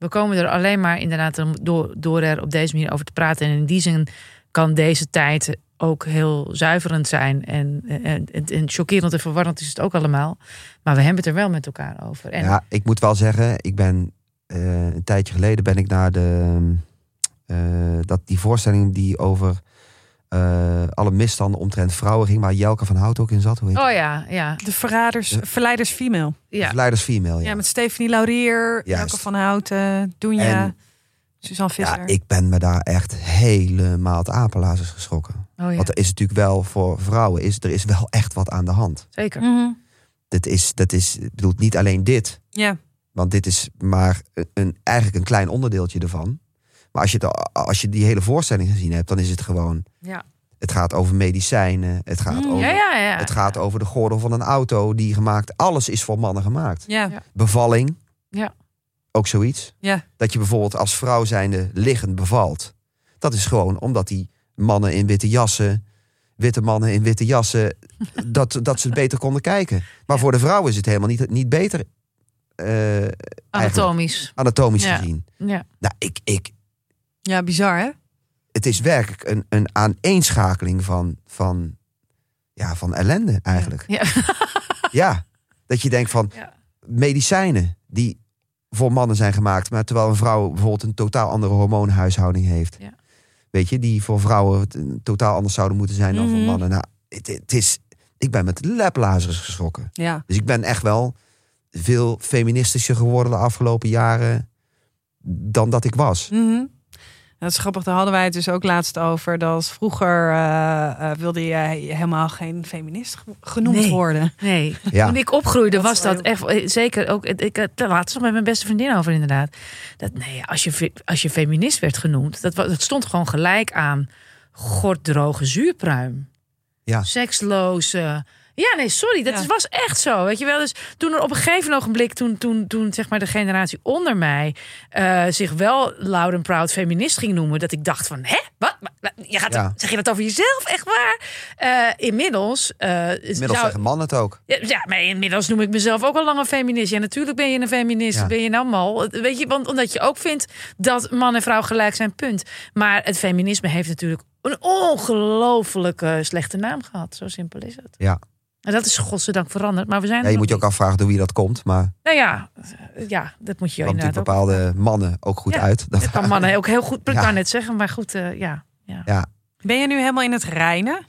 We komen er alleen maar inderdaad door, door er op deze manier over te praten. En in die zin kan deze tijd ook heel zuiverend zijn. En, en, en, en chockerend en verwarrend is het ook allemaal. Maar we hebben het er wel met elkaar over. En Ja, ik moet wel zeggen, ik ben eh, een tijdje geleden ben ik naar de eh, dat die voorstelling die over eh, alle misstanden omtrent vrouwen ging, waar Jelke van Hout ook in zat. Hoe heet Oh ja, ja. De verraders, verleiders female. ja. ja. Leiders Female. Ja, Ja. met Stephanie Laurier, Juist. Jelke van Houten, Doenja, En- Suzanne Visser. ja, ik ben me daar echt helemaal de apenlazers geschrokken. Oh ja, Want er is natuurlijk wel voor vrouwen, is, er is wel echt wat aan de hand. zeker. Mhm. Dit is, dat is, ik bedoel, niet alleen dit. Ja, Want dit is maar een, een- eigenlijk een klein onderdeeltje ervan. Maar als je, het, als je die hele voorstelling gezien hebt, dan is het gewoon... Ja. Het gaat over medicijnen. Het gaat, Mm, over, Ja, ja, ja. het gaat over de gordel van een auto die gemaakt... Alles is voor mannen gemaakt. ja, Ja. Bevalling. Ja. Ook zoiets. ja. Dat je bijvoorbeeld als vrouw zijnde liggend bevalt. Dat is gewoon omdat die mannen in witte jassen... Witte mannen in witte jassen... dat, dat ze het beter konden kijken. Maar Ja. voor de vrouw is het helemaal niet, niet beter... eh, Anatomisch. anatomisch Ja. gezien. Ja. Nou, ik, ik, ja, bizar hè? het is werkelijk een, een aaneenschakeling van, van, ja, van ellende eigenlijk. Ja. Ja, dat je denkt van Ja. medicijnen die voor mannen zijn gemaakt, maar terwijl een vrouw bijvoorbeeld een totaal andere hormoonhuishouding heeft. Ja. Weet je, die voor vrouwen totaal anders zouden moeten zijn dan voor Mhm. mannen. Nou, het, het is, ik ben met leplazers geschrokken. Ja. Dus ik ben echt wel veel feministischer geworden de afgelopen jaren dan dat ik was. Mhm. Dat is grappig, daar hadden wij het dus ook laatst over. Dat vroeger eh, eh, wilde jij helemaal geen feminist ge- genoemd Nee. worden. Nee, Ja. toen ik opgroeide Dat was dat echt, eh, zeker ook, ik had het laatst nog met mijn beste vriendin over inderdaad. Dat nee, als je, als je feminist werd genoemd, dat, dat stond gewoon gelijk aan gorddroge zuurpruim. Ja. Seksloze. Ja, nee, sorry, dat Ja. is- was echt zo. Weet je wel, dus toen er op een gegeven ogenblik, toen, toen, toen zeg maar de generatie onder mij eh, zich wel loud and proud feminist ging noemen, dat ik dacht van, hè, wat? Je gaat, Ja. Zeg je dat over jezelf, echt waar? Eh, inmiddels, eh, Inmiddels zou- zeggen mannen het ook. ja, ja, maar inmiddels noem ik mezelf ook al lang een feminist. Ja, natuurlijk ben je een feminist. Ja. Ben je nou mal? Weet je, want omdat je ook vindt dat man en vrouw gelijk zijn, punt. Maar het feminisme heeft natuurlijk een ongelooflijke slechte naam gehad. Zo simpel is het. Ja. En dat is godzijdank veranderd. Maar we zijn Ja, je moet je ook niet. afvragen door wie dat komt. Maar Nou ja, ja, dat moet je inderdaad ook. bepaalde mannen ook goed Ja, uit. Dat, Dat kan mannen ook heel goed. Ik Ja. kan net zeggen, maar goed, eh, ja. ja. Ben je nu helemaal in het reinen?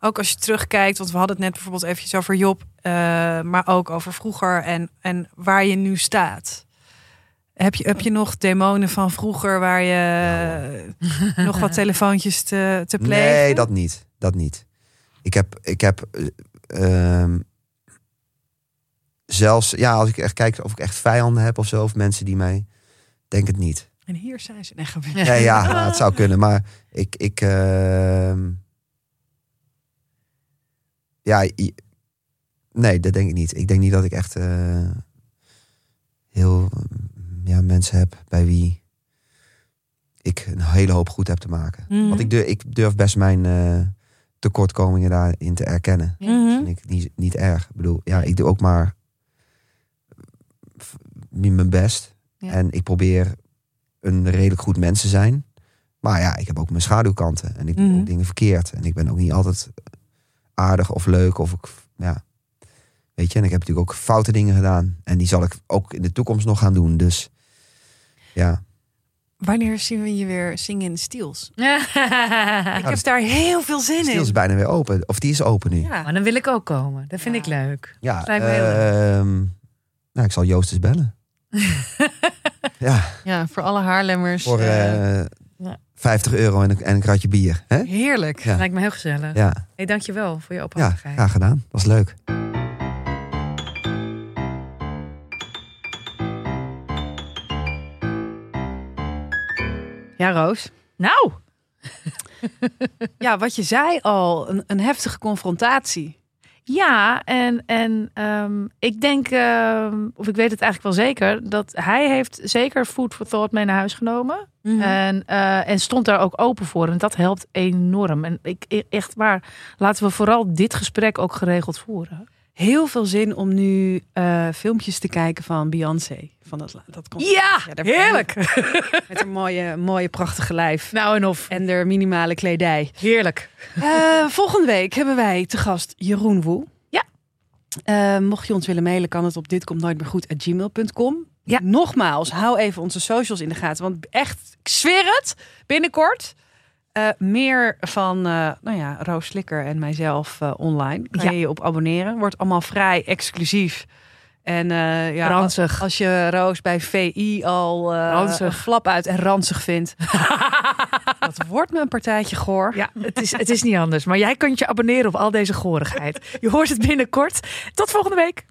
Ook als je terugkijkt, want we hadden het net bijvoorbeeld eventjes over Job, eh, maar ook over vroeger en, en waar je nu staat. Heb je, heb je nog demonen van vroeger waar je nog wat telefoontjes te, te plegen? Nee, dat niet. Dat niet. Ik heb, ik heb eh, ehm, zelfs, ja, als ik echt kijk of ik echt vijanden heb of zo, of mensen die mij, denk het niet. En hier zijn ze. Nee, grapje. Ja, ja nou, het zou kunnen, maar ik, ik, ehm, ja, nee, dat denk ik niet. Ik denk niet dat ik echt eh, heel, ja, mensen heb bij wie ik een hele hoop goed heb te maken. Mhm. Want ik durf, ik durf best mijn eh, tekortkomingen daarin te erkennen. Mhm. Vind ik niet, niet erg. Ik bedoel, ja, ik doe ook maar mijn best. Ja. En ik probeer een redelijk goed mens te zijn. Maar ja, ik heb ook mijn schaduwkanten. En ik doe Mhm. ook dingen verkeerd. En ik ben ook niet altijd aardig of leuk. Of ik, ja. Weet je, en ik heb natuurlijk ook foute dingen gedaan. En die zal ik ook in de toekomst nog gaan doen. Dus ja. Wanneer zien we je weer zingen in de Steels? Ik maar heb daar heel veel zin in. is bijna weer open. Of die is open nu. Ja. dan wil ik ook komen. Dat vind Ja. ik leuk. Ja, Lijkt me heel leuk. ehm, nou, ik zal Joost eens bellen. ja, ja, voor alle Haarlemmers. voor eh, eh ja. 50 euro en een, en een kratje bier. Hè? heerlijk. Ja. Lijkt me heel gezellig. Ja, Hey, dankjewel voor je ja, openhartigheid. graag gedaan. Was leuk. Ja, Roos. Nou, Ja, wat je zei al, een, een heftige confrontatie. ja, en, en ehm, ik denk, ehm, of ik weet het eigenlijk wel zeker, dat hij heeft zeker food for thought mee naar huis genomen. En, eh, en stond daar ook open voor. En dat helpt enorm. En ik, e- echt waar, laten we vooral dit gesprek ook geregeld voeren. Heel veel zin om nu eh, filmpjes te kijken van Beyoncé. Van dat, dat komt Ja, heerlijk. Met een mooie, mooie, prachtige lijf. Nou en of. En de minimale kledij. Heerlijk. Eh, volgende week hebben wij te gast Jeroen Woe. Ja. Eh, mocht je ons willen mailen, kan het op dit komt nooit meer goed gmail.com. Ja. Nogmaals, hou even onze socials in de gaten. Want echt, ik zweer het, binnenkort eh, meer van eh, nou ja, Roos Slikker en mijzelf eh, online. Kan Ja. je je op abonneren. Wordt allemaal vrij exclusief. En ja, Ranzig. als je Roos bij VI al een flap uit en ranzig vindt. dat wordt me een partijtje goor. Ja, het is, het is niet anders. Maar jij kunt je abonneren op al deze gorigheid. Je hoort het binnenkort. Tot volgende week.